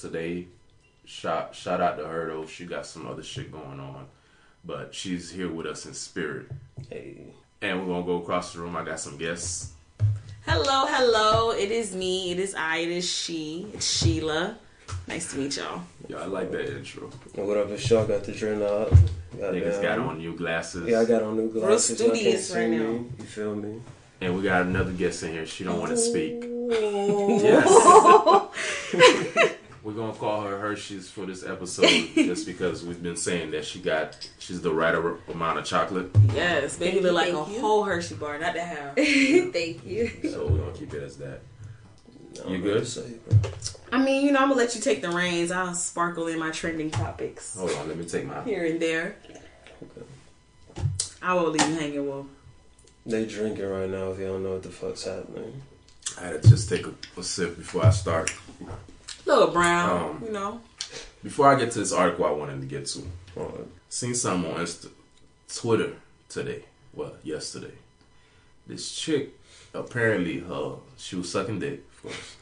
today. Shout shout out to her though. She got some other shit going on, but she's here with us in spirit. Hey. And we're gonna go across the room. I got some guests. Hello, hello. It is me. It is I. It is she. It's Sheila. Nice to meet y'all. Yeah, I like that intro. And what up, it's Shaw got the drink out. Niggas got on new glasses. Yeah, I got on new glasses. Y'all studious see right me. now. You feel me? And we got another guest in here. She don't want to speak. Oh. Yes. We're gonna call her Hershey's for this episode just because we've been saying that she got she's the right amount of chocolate. Yes, baby Thank look you, like a you. whole Hershey bar, not the half. Thank you. So we're gonna keep it as that. I You good? say. I mean, you know, I'm gonna let you take the reins. I'll sparkle in my trending topics Hold on, let me take my here and there. Okay. I won't leave you hanging, Will. They drinking right now if y'all don't know what the fuck's happening. I had to just take a, a sip before I start. Little brown, Um, you know. Before I get to this article I wanted to get to, Oh, seen something on Insta, Twitter today. Well, yesterday. This chick, apparently, her she was sucking dick, of course.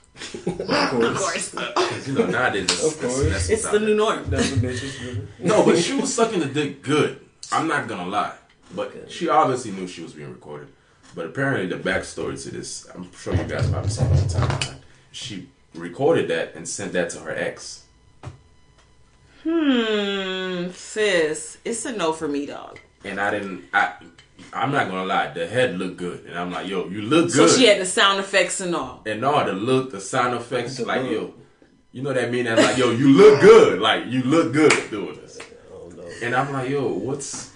of Of course. course. Uh, you know, nowadays, that's, Of course. that's It's what's the out new there. norm. That's what bitches do. No, but she was sucking the dick good. I'm not gonna lie. But she obviously knew she was being recorded. But apparently, the backstory to this, I'm sure you guys probably saw it on the timeline. She recorded that and sent that to her ex. Hmm, sis, it's a no for me, dog. And I didn't, I, I'm not gonna lie, the head looked good. And I'm like, yo, you look good. So she had the sound effects and all. and all the look, the sound effects, The like, look. yo, you know that mean? I'm like, yo, you look good. Like, you look good doing this. I don't. And I'm like, yo, what's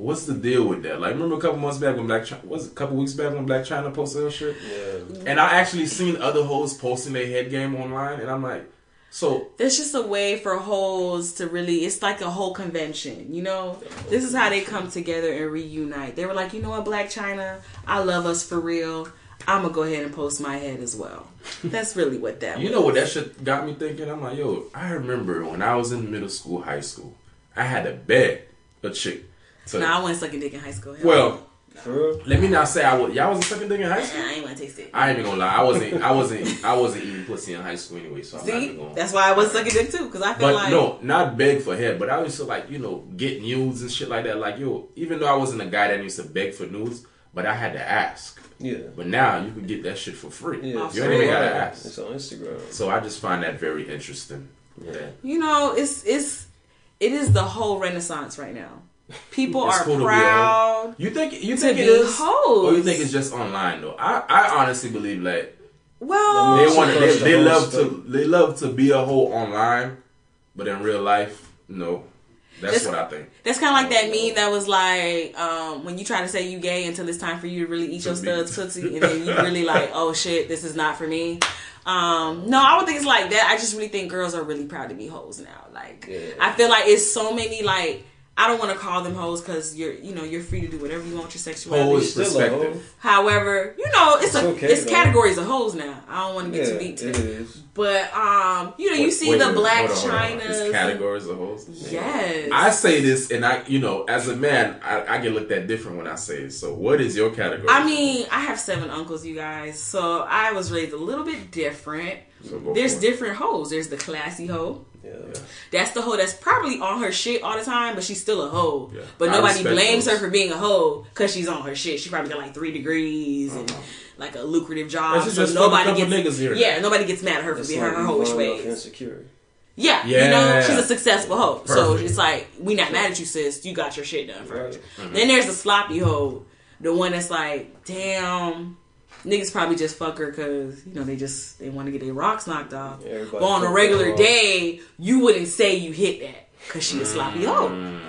what's the deal with that? Like, remember a couple months back when Blac Chyna, was it a couple weeks back when Blac Chyna posted her shit? Yeah. And I actually seen other hoes posting their head game online, and I'm like, so There's just a way for hoes to really, it's like a whole convention, you know? This is how they come together and reunite. They were like, you know what, Blac Chyna, I love us for real. I'm gonna go ahead and post my head as well. That's really what that you was. know what that shit got me thinking? I'm like, yo, I remember when I was in middle school, high school, I had to beg a chick. To, Nah, I wasn't sucking dick in high school. Hell well, For real? let me not say I was. Y'all wasn't sucking dick in high no. school. I ain't wanna taste it. I ain't even gonna lie. I wasn't. I wasn't. I wasn't eating pussy in high school anyway. So I'm not See, even gonna. that's why I was sucking dick too, because I feel But like no, not beg for head. But I used to like, you know, get news and shit like that. Like, yo, even though I wasn't a guy that used to beg for news, but I had to ask. Yeah. But now you can get that shit for free. Yeah. Oh, you don't even gotta ask. It's on Instagram. So I just find that very interesting. Yeah. you know, it's it's it is the whole renaissance right now. People It's are cool to be proud. You think you To think it be hoes. or you think it's just online though? I, I honestly believe like Well, they want of they, they love think- to they love to be a hoe online, but in real life, no. That's That's- what I think. That's kind of like that meme that was like um, when you try to say you gay until it's time for you to really eat your studs tootsie, and then you really like, oh shit, this is not for me. Um, no, I don't think it's like that. I just really think girls are really proud to be hoes now. Like, Yeah. I feel like it's so many like. I don't want to call them hoes because you're, you know, you're free to do whatever you want with your sexuality. Hoe is Still a hoe. perspective. However, you know, it's, It's a okay, it's though. categories of hoes now. I don't want to get Yeah, too deep to it it. is. But um, you know, you Wait, see wait, the black hold on, hold on. Chinas. Categories of hoes. Yes. I say this, and I, you know, as a man, I, I get looked at different when I say it. So, what is your category? I mean, I have seven uncles, you guys, so I was raised a little bit different. So There's different hoes. There's the classy hoe. Yeah. That's the hoe that's probably on her shit all the time, but she's still a hoe. Yeah. But nobody blames those. her for being a hoe because she's on her shit. She probably got like three degrees and like a lucrative job. So just for the nobody gets here. yeah, nobody gets mad at her for being like her, hoish growing ways. insecure. Yeah, you know, she's a successful hoe. So it's like we not mad at you, sis. You got your shit done first. Right. Mm-hmm. Then there's the sloppy hoe, the one that's like, damn, niggas probably just fuck her because you know they just they want to get their rocks knocked off. Everybody but on a regular day, you wouldn't say you hit that because she a sloppy hoe. Mm,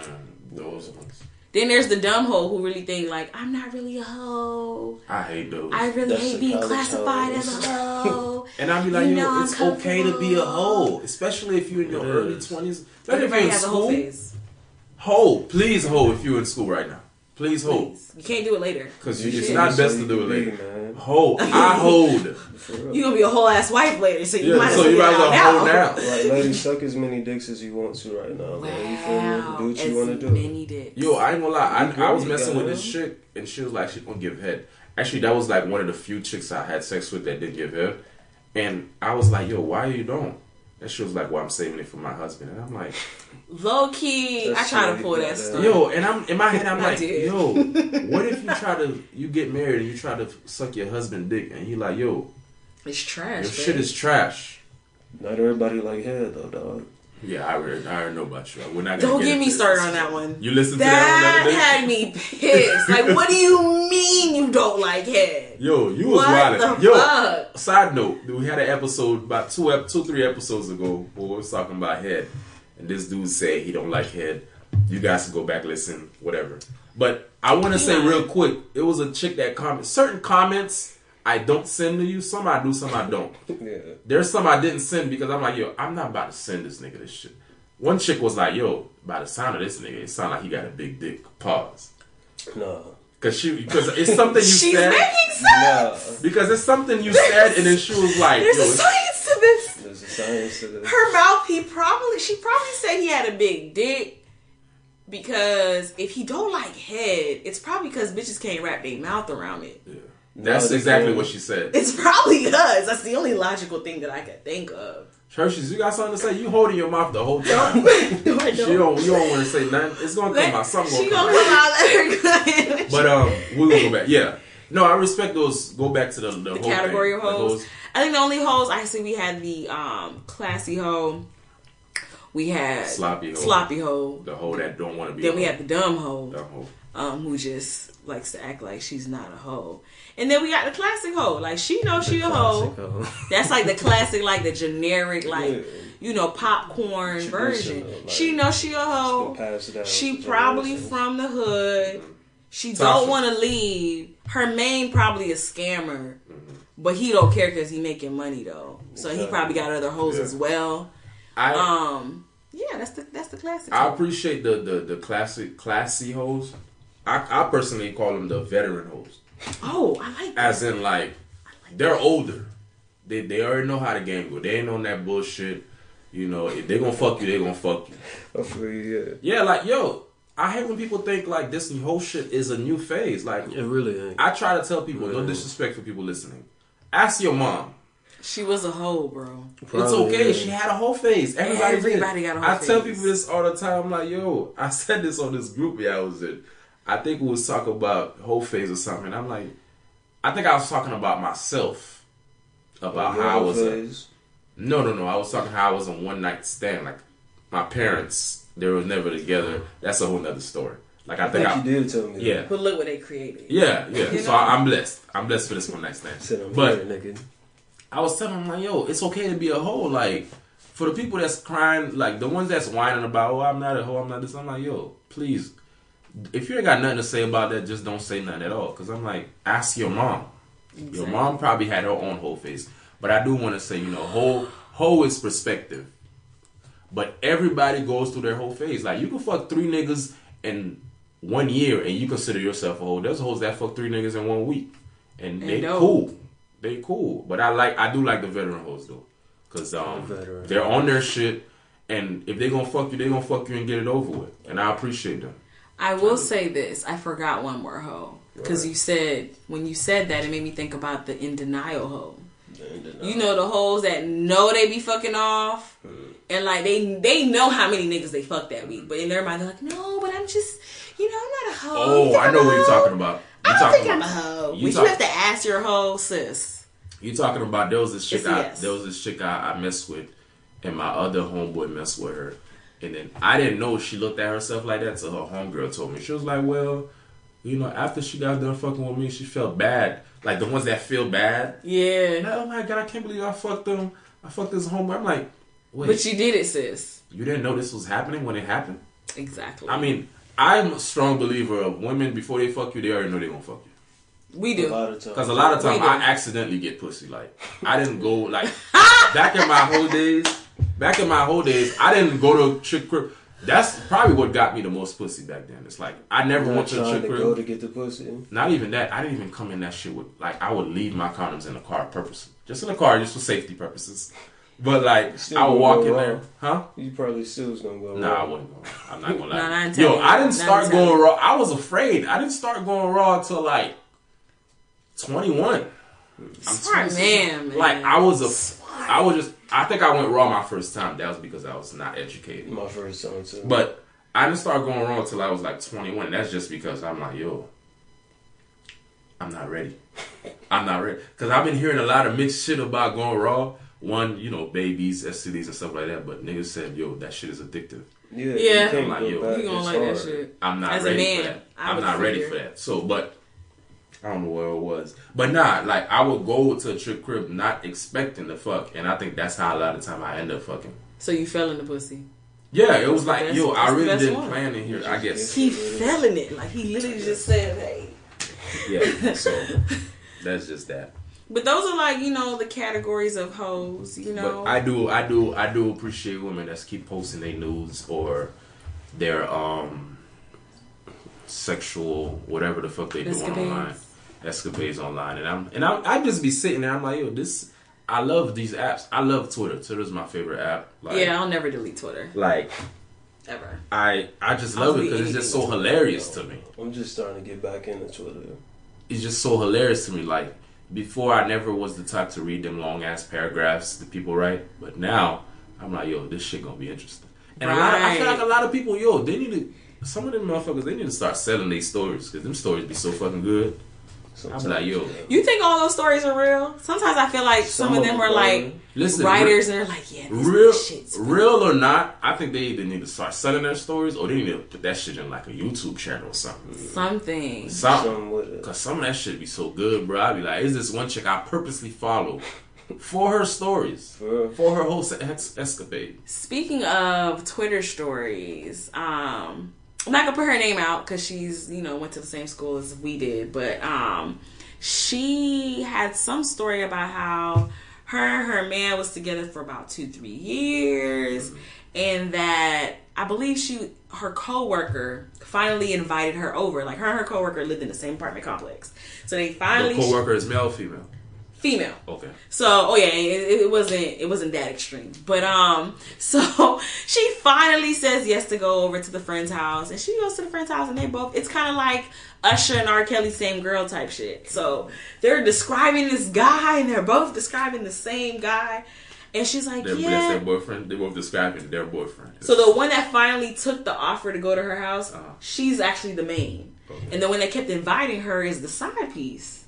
those ones. Then there's the dumb hoe who really think like I'm not really a hoe. I hate those. I really That's hate being classified hoes. as a hoe. and I'd be like, You yo, know I'm it's okay to be a hoe, especially if you're in your early twenties. But if you're Everybody in has a hoe school, phase. hoe, please hoe if you're in school right now. Please hold. Please. You can't do it later. because You it's should. not best to do it later. man. Hoe, I hold. You're gonna be a whole ass wife later, so you Yeah, might as so well you might as well out hold now. now. Like, lady, suck as many dicks as you want to right now, man. You feel Wow, me? Do what as you want to do. many dicks. Yo, I ain't gonna lie. I, I was messing with this chick, and she was like, she gonna give head. Actually, that was like one of the few chicks I had sex with that didn't give head. And I was like, yo, why you don't? And she was like, well, I'm saving it for my husband. And I'm like, Low key, That's I try to pull that stuff. yo, and I'm in my head, I'm I like, did. yo, what if you try to, you get married and you try to suck your husband dick, and he like, yo, It's trash. your babe. shit is trash. Not everybody like head though, dog. Yeah, I already, I already know about you. We're not gonna Don't get get into me this. started on that one. You listened to That that one the other had me pissed. Like, what do you mean you don't like head? Yo, you was What wild. the Yo, fuck? side note, we had an episode about two, ep- two, three episodes ago where we was talking about head, and this dude said he don't like head. You guys can go back listen, whatever. But I want to say real quick, it was a chick that comment certain comments I don't send to you. Some I do, some I don't. Yeah. There's some I didn't send because I'm like, yo, I'm not about to send this nigga this shit. One chick was like, yo, by the sound of this nigga, it sound like he got a big dick. Pause. No. Cause she, because it's something you She's said. making sense. Nah. Because it's something you said, and then she was like, There's yo, a it's- science to this. There's a science to this. Her mouth, he probably, she probably said he had a big dick because if he don't like head, it's probably because bitches can't wrap their mouth around it. Yeah. that's No, exactly they- what she said. It's probably us. That's the only logical thing that I could think of. Hershey's, you got something to say? You holding your mouth the whole time. No, I you don't, you don't want to say nothing. It's gonna come out. Something she gonna gonna come come out. out. Let her go ahead. But um, we're gonna go back. Yeah. No, I respect those. Go back to the the, the whole category thing. of hoes. I think the only hoes I see we had the um classy hoe. We had Sloppy hoe. sloppy hoe. The whole that don't want to be. Then a we had the dumb hoe, The hoe. um, who just likes to act like she's not a hoe. And then we got the classic hoe, like she knows she a hoe. Hoe. That's like the classic, like the generic, like Yeah. you know, popcorn version. Traditional, like, she knows she a hoe. Still passed down She probably generations. from the hood. She Tasha. don't want to leave. Her main probably a scammer, but he don't care because he making money though. So he probably got other hoes Yeah. as well. I Um, yeah, that's the that's the classic. I hoe. appreciate the the the classic classy hoes. I I personally call them the veteran hoes. oh, I like that. As in, like, they're older. They they already know how the game go. They ain't on that bullshit. You know, if they gonna fuck you, they gonna fuck you. I feel you, Yeah, like yo, I hate when people think like this whole shit is a new phase. Like. It really ain't. I try to tell people, no disrespect for people listening. Ask your mom. She was a hoe, bro. it's okay. yeah. She had a whole face. Everybody, did. Everybody got a whole I tell people this all the time. I'm like, yo, I said this on this group yeah, I was in. I think we was talking about whole phase or something. I'm like, I think I was talking about myself. About how I was. a- no, no, no. I was talking how I was a one night stand. Like my parents, they were never together. That's a whole nother story. Like I I think, think I, you did tell me. yeah, But look what they created. yeah, yeah. You So know? I, I'm blessed. I'm blessed for this one night stand. Sit on But here. I was telling him like, yo, it's okay to be a hoe. Like, for the people that's crying, like the ones that's whining about, oh, I'm not a hoe, I'm not this. I'm like, yo, please, if you ain't got nothing to say about that, just don't say nothing at all. Cause I'm like, ask your mom. Your mom probably had her own whole face, but I do want to say, you know, whole whole is perspective. But everybody goes through their whole phase. Like you can fuck three niggas in one year, and you consider yourself a hoe. There's hoes that fuck three niggas in one week, and they dope. cool. They cool. But I like, I do like the veteran hoes though, cause um, Veteran. they're on their shit, and if they gonna fuck you, they gonna fuck you and get it over with. And I appreciate them. I will say this. I forgot one more hoe. Because Right. you said, when you said that, it made me think about the in denial hoe. And then, You know the hoes that know they be fucking off, and like they they know how many niggas they fucked that week, but in their mind they're like, no, but I'm just, you know, I'm not a hoe. Oh, I I'm know what you're talking about. You I don't talking think I'm a about- hoe. you talk- you have to ask your hoe, sis. You talking about there was this chick It's I yes. there was this chick I, I messed with, and my other homeboy messed with her, and then I didn't know she looked at herself like that. So her homegirl told me she was like, "Well, you know, after she got done fucking with me, she felt bad. Like the ones that feel bad. Yeah, Like, oh my god, I can't believe I fucked them. I fucked this homeboy. I'm like, wait, but you did it, sis. you didn't know this was happening when it happened? Exactly. I mean, I'm a strong believer of women before they fuck you, they already know they gonna fuck you. we a do. lot of times. Because a lot of We times do. I accidentally get pussy. Like I didn't go like back in my whole days. Back in my whole days, I didn't go to trick crib. That's probably what got me the most pussy back then. It's like I never Not went to a trying chick to crib. go to get the pussy. Not even that. I didn't even come in that shit with like I would leave my condoms in the car purposely, just in the car, just for safety purposes. But like Still I would gonna walk in wrong. there, huh? You probably still was gonna go. Nah, I wrong. wasn't going. I'm not gonna lie. Nah, nah, Yo, I didn't start I'm going you. raw. I was afraid. I didn't start going raw until like 21. I'm Smart man, man. Like I was a, I was just. I think I went raw my first time. That was because I was not educated. My first time too. But I didn't start going wrong until I was like 21. And that's just because I'm like, yo, I'm not ready. I'm not ready. Because I've been hearing a lot of mixed shit about going raw. One, you know, babies, STDs, and stuff like that. But niggas said, yo, that shit is addictive. yeah, Yeah. you can't Like, yo. You gonna It's like that shit? I'm not As a ready man, for that. I I'm would not ready for that. So, but I don't know where it was. But nah, like I would go to a trick crib not expecting to fuck, and I think that's how a lot of time I end up fucking. So you fell in the pussy. Yeah, it was like, the yo, I really best didn't one. plan in here. I guess. He fell in it. Like he literally just said, "Hey." Yeah. So that's just that. But those are like you know the categories of hoes. You know. But I do, I do, I do appreciate women that keep posting their nudes or their um sexual whatever the fuck they doing Escapades. online, escapades online, and I'm and I I just be sitting there. I'm like, yo, this. I love these apps. I love Twitter. Twitter's my favorite app. Like, yeah, I'll never delete Twitter Like ever. I, I just I'll love it because it's just so anything with hilarious to me. I'm just starting to get back into Twitter. it's just so hilarious to me. Like before, I never was the type to read them long ass paragraphs that people write, but now I'm like, yo, this shit gonna be interesting. And a lot of, I feel like a lot of people, yo, they need to. Some of them motherfuckers, they need to start selling these stories because them stories be so fucking good. I'm like, yo, You think all those stories are real? Sometimes I feel like some, Some of of them them are are. like listen, writers, and they're like, "Yeah, this real, shit's real or not, I think they either need to start selling their stories or they need to put that shit in like a YouTube channel or something. something." Something. Some with it. Cause some of that shit be so good, bro. I be like, is this one chick I purposely follow for her stories, For her whole se- ex- escapade? Speaking of Twitter stories, um, I'm not gonna put her name out because she's you know went to the same school as we did, but um, she had some story about how her and her man was together for about two three years, and that I believe she her coworker finally invited her over. Like her and her coworker lived in the same apartment complex, so they The finally coworker is male, or female. Female. Okay. So, oh yeah, it, it wasn't it wasn't that extreme, but um, so she finally says yes to go over to the friend's house, and she goes to the friend's house, and they both. It's kind of like Usher and R. Kelly, same girl type shit. So they're describing this guy, and they're both describing the same guy, and she's like, They're, That's yeah. their boyfriend. They both describing their boyfriend. So the one that finally took the offer to go to her house, Uh-huh. she's actually the main, Okay. and the one that kept inviting her is the side piece.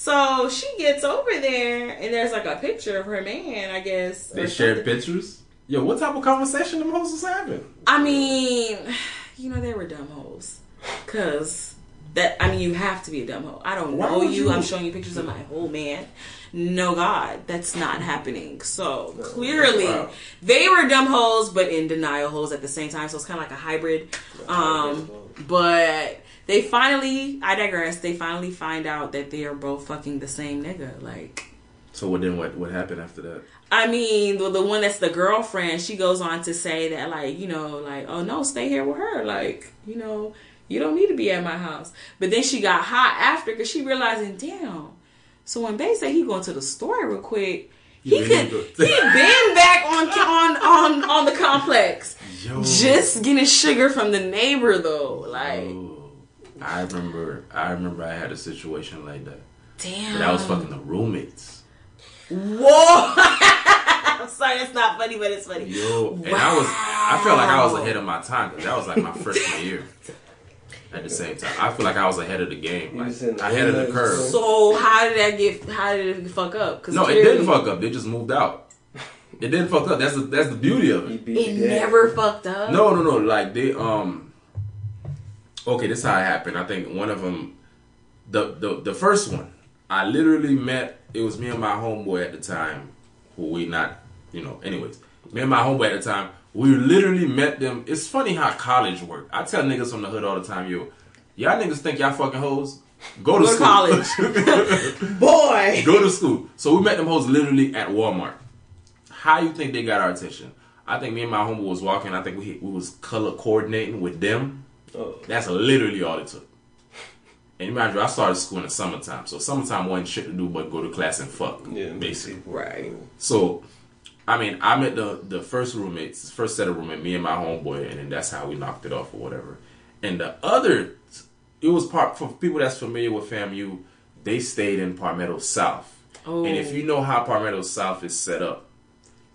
So she gets over there, and there's like a picture of her man, I guess. they shared pictures. Yo, what type of conversation them hoes was having? I mean, you know they were dumb hoes, cause that I mean you have to be a dumb hoe. I don't Why know you. you? I'm showing you pictures of my whole man. No God, that's not happening. So clearly Wow. they were dumb hoes, but in denial hoes at the same time. So it's kind of like a hybrid. Um, but they finally, I digress. They finally find out that they are both fucking the same nigga. Like. So what then? What what happened after that? I mean, the, the one that's the girlfriend, she goes on to say that, like, you know, like, oh no, stay here with her. Like, you know, you don't need to be at my house. But then she got hot after because she realizing, damn. So when Bay said he going to the store real quick, he You could he been back on on on on the complex, Yo, just getting sugar from the neighbor though. Like, Yo. I remember. I remember I had a situation like that. damn. But I was fucking the roommates. Whoa. I'm sorry, that's not funny, but it's funny. Yo, and I was. I felt like I was ahead of my time because that was like my freshman year. At the same time, I feel like I was ahead of the game. You Like was in the ahead of the curve. so- So how did that get? How did it fuck up? Cause No, it didn't fuck up. They just moved out. It didn't fuck up. That's the that's the beauty of it. It never fucked up. No, no, no. Like they um. Okay, this is how it happened. I think one of them, the the the first one, I literally met. It was me and my homeboy at the time, who we not, you know. Anyways, me and my homeboy at the time, we literally met them. It's funny how college work. I tell niggas from the hood all the time, yo, y'all niggas think y'all fucking hoes. Go to Go school. college. Boy. Go to school. So we met them hoes literally at Walmart. How you think they got our attention? I think me and my homeboy was walking. I think we we was color coordinating with them. Oh, That's literally all it took. And imagine I started school in the summertime, so summertime wasn't shit to do but go to class and fuck, yeah, basically. Right. So, I mean, I met the the first roommates, first set of roommates, me and my homeboy, and then that's how we knocked it off or whatever. And the other, it was part for people that's familiar with FAMU. they stayed in Palmetto South. Oh. And if you oh. know how Palmetto South is set up,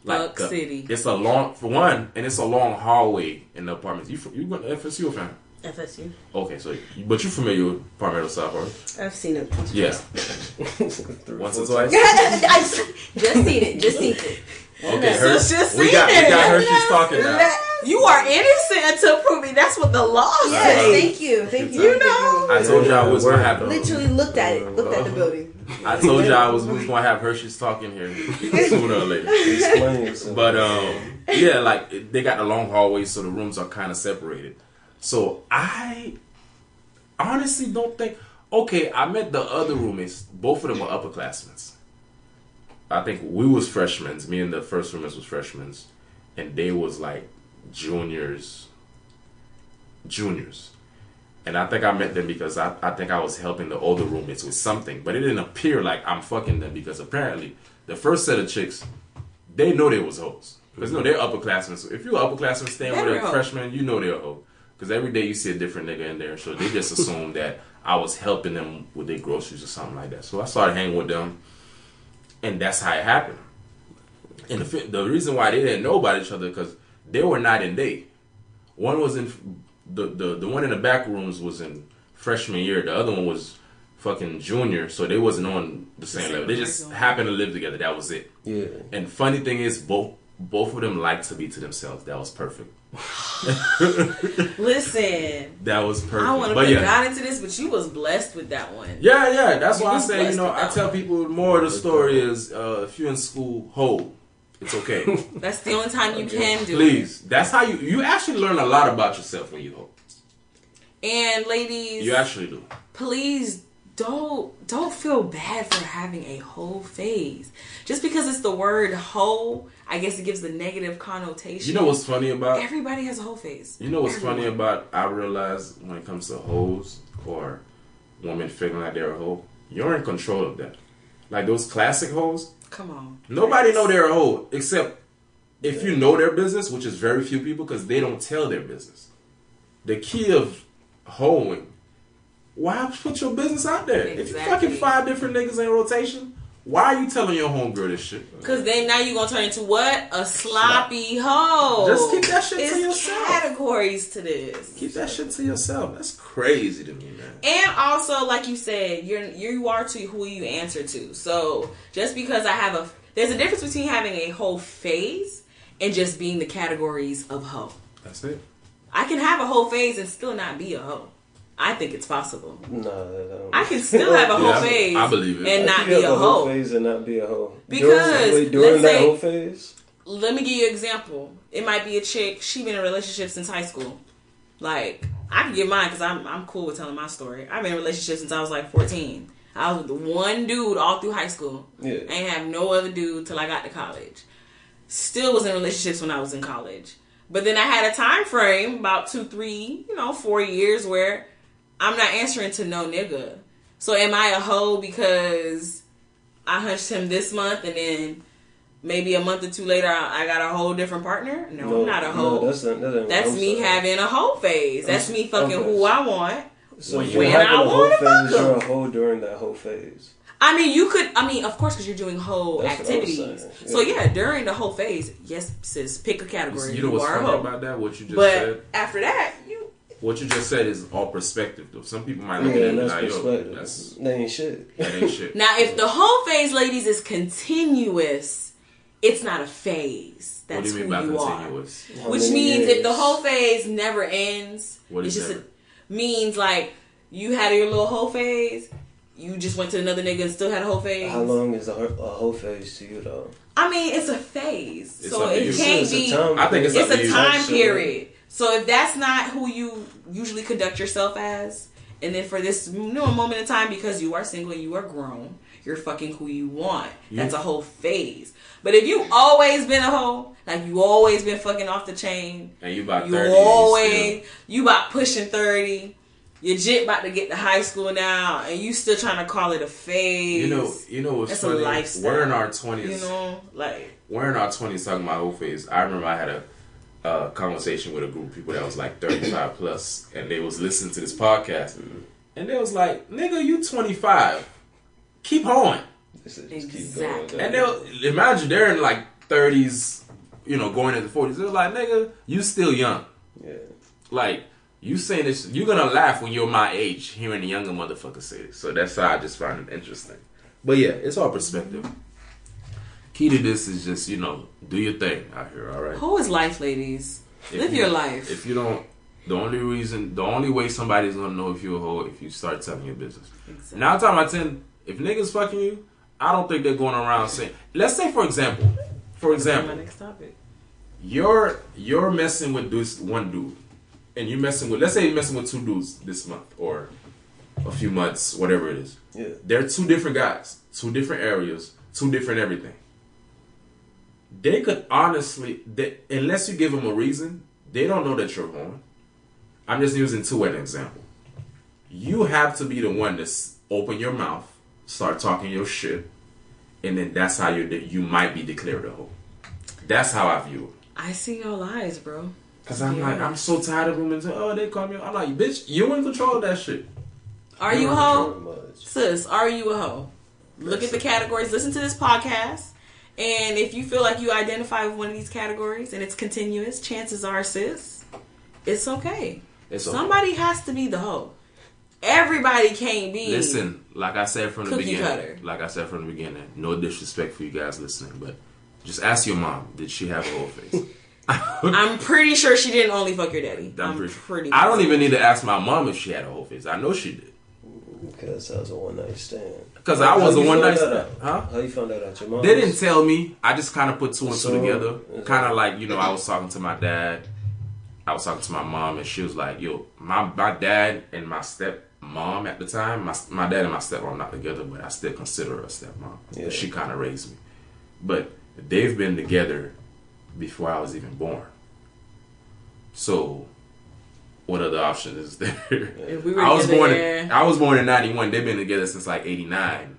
Fuck the- city. it's a long for one, and it's a long hallway in the apartments. You fr- you going to FSU fan? FSU. Okay, so but you're familiar with Palmetto South, right? I've seen it. once Yeah, once or twice. I just, just seen it. Just seen it. Okay, Sis Hersh- just we seen got we it. got Hershey's talking now. You are innocent until proven that's what the law Yes, says. thank you, thank you. You know. I told y'all what's gonna happen. Literally looked at it. Looked at the building. I told y'all I was, we was gonna have Hershey's talking here sooner or later. Explain yourself. But um, yeah, like they got the long hallways, so the rooms are kind of separated. So I honestly don't think. Okay, I met the other roommates. Both of them were upperclassmen. I think we was freshmen. Me and the first roommates was freshmen, and they was like juniors. Juniors. And I think I met them because I, I think I was helping the older roommates with something. But it didn't appear like I'm fucking them because apparently the first set of chicks, they know they was hoes. Because you know they're upperclassmen. So if you're an upperclassman staying with a freshman, you know they're a hoe. Because every day you see a different nigga in there. So they just assumed that I was helping them with their groceries or something like that. So I started hanging with them. And that's how it happened. And the, the reason why they didn't know about each other because they were night and day. One was in the, the the one in the back rooms was in freshman year. The other one was fucking junior, so they wasn't on the same same level. They just happened to live together. That was it. yeah. And funny thing is, both both of them liked to be to themselves. That was perfect. Listen, That was perfect. I want to but put yeah, God into this, but you was blessed with that one. yeah, yeah. That's why I was say, you know, I tell one. people more of the story is uh, if you're in school, hold. It's okay. That's the only time you can do it. Please. That's how you you actually learn a lot about yourself when you hold. And ladies, You actually do. please don't don't feel bad for having a whole phase. Just because it's the word whole, I guess it gives the negative connotation. You know what's funny about Everybody has a whole phase. You know what's Everyone. funny about I realize when it comes to hoes or women feeling like they're a hoe, you're in control of that. Like those classic hoes, Come on. nobody know they're a hoe except if you know their business, which is very few people because they don't tell their business. The key of hoeing, why put your business out there? If you fucking five different niggas in rotation, why are you telling your homegirl this shit? Cause then now you're gonna turn into what? A sloppy hoe. Just keep that shit to It's yourself. categories to this. Keep that shit to yourself. That's crazy to me, man. And also, like you said, you're you are to who you answer to. So just because I have a, there's a difference between having a whole phase and just being the categories of hoe. That's it. I can have a whole phase and still not be a hoe. I think it's possible. No, that don't. I can still have a whole Yeah, I- phase I believe it. and I not can be have a whole phase and not be a hoe. Because, during, wait, during let's that say- whole phase, Let me give you an example. It might be a chick. She been in a relationship since high school. Like I can give mine because I'm I'm cool with telling my story. I've been in a relationship since I was like 14. I was with one dude all through high school. Yeah. I ain't have no other dude till I got to college. Still was in relationships when I was in college. But then I had a time frame about two, three, you know, four years where I'm not answering to no nigga. So am I a hoe because I hunched him this month and then maybe a month or two later I, I got a whole different partner? No, I'm not a hoe. No, that's not, that That's me sorry. having a hoe phase. That's me fucking okay. who I want. So When if you- you're When having I a whole wanna phase, fuck you're a them. hoe during that whole phase. I mean, you could. I mean, of course, because you're doing whole That's what I was activities. saying, So yeah. yeah, during the whole phase, yes, sis, pick a category. You know what's are a funny hoe. about that? What you just But said. after that, you What you just said is all perspective, though. Some people might look Yeah, at and it that's like, yo, that's That ain't shit. that ain't shit. now if the whole phase, ladies, is continuous, it's not a phase. what That's do you mean who by you continuous? How Which many means if the whole phase never ends, What it's just never? a, means like you had your little whole phase. You just went to another nigga and still had a whole phase. How long is a, a whole phase to you though? I mean, it's a phase, It's so up to you. it can't be. I think it's it's a time Actually. period. So if that's not who you usually conduct yourself as, and then for this you know, moment in time because you are single and you are grown, you're fucking who you want. That's a whole phase. But if you always been a hoe, like you always been fucking off the chain, And you about you 30 always you about pushing thirty, your jit about to get to high school now, and you still trying to call it a phase. You know, you know what's That's a funny? lifestyle. We're in our twenties. you know, like we're in our twenties talking about whole phase. I remember I had a uh, conversation with a group of people that was like thirty five plus, and they was listening to this podcast, and they was like, "Nigga, you twenty five. keep hoeing. They said just keep Exactly. going. And they'll imagine they're in like thirties, you know, going into forties. They're like, nigga, you still young. yeah. Like you saying this, you're gonna laugh when you're my age hearing a younger motherfucker say this. So that's how I just find it interesting. But yeah, it's all perspective. Key to this is just you know do your thing out here. All right. Who is life, ladies? If Live you- your life. If you don't, the only reason, the only way somebody's gonna know if you're a hoe if you start telling your business. Exactly. Nine time out of ten, if niggas fucking you, I don't think they're going around saying. Let's say for example, for my example, next topic. you're you're messing with this one dude, and you're messing with let's say you're messing with two dudes this month or a few months, whatever it is. Yeah. They're two different guys, two different areas, two different everything. They could honestly, they, unless you give them a reason, they don't know that you're wrong. I'm just using two as an example. You have to be the one to open your mouth, start talking your shit, and then that's how you you might be declared a hoe. That's how I view it. I see your lies, bro. Cause I'm Yeah. like, I'm so tired of women saying, "Oh, they call me." I'm like, "Bitch, you in control of that shit." Are you a hoe? Sis, are you a hoe? Look at the categories, listen to this podcast, and if you feel like you identify with one of these categories and it's continuous, chances are, sis, it's okay. It's okay. Somebody has to be the hoe. Everybody can't be. Listen, like I said from the beginning, cutter. like I said from the beginning, no disrespect for you guys listening, but just ask your mom, did she have a whole face? I'm pretty sure she didn't only fuck your daddy. I'm I'm, pretty- pretty. I don't even need to ask my mom if she had a whole face. I know she did. Because that was a one night stand. Because I was How a one night stand. Huh? How you found that out? Your mom? They didn't tell me. I just kind of put two and two together. Kind of like, you know, I was talking to my dad. I was talking to my mom, and she was like, yo, my, my dad and my stepmom at the time, my, my dad and my stepmom not together, but I still consider her a stepmom. Yeah. She kind of raised me. But they've been together before I was even born. So, what other option is there? If we were I was born. yeah. In, I was born in '91. They've been together since like '89.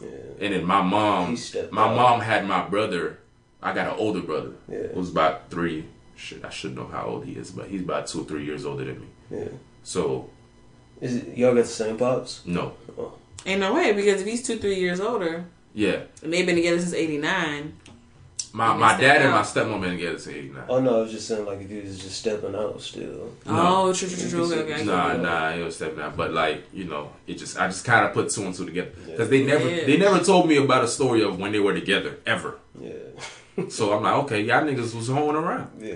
Yeah. And then my mom, my out. mom had my brother. I got an older brother Yeah. who's about three. Shit, I should know how old he is, but he's about two or three years older than me. Yeah. So Is it, y'all got the same pops? no, oh. Ain't no way because if he's two, three years older, yeah, and they've been together since '89. My You my dad that and my out. stepmom been together since '89. Oh no, I was just saying like if you was just stepping out still. Oh, true, true, true, true. Okay, okay. Nah, nah, it was stepping out. But like, you know, it just I just kind of put two and two together because Yeah. they never Yeah. they never told me about a story of when they were together ever. Yeah. So I'm like, okay, y'all niggas was hoeing around. yeah.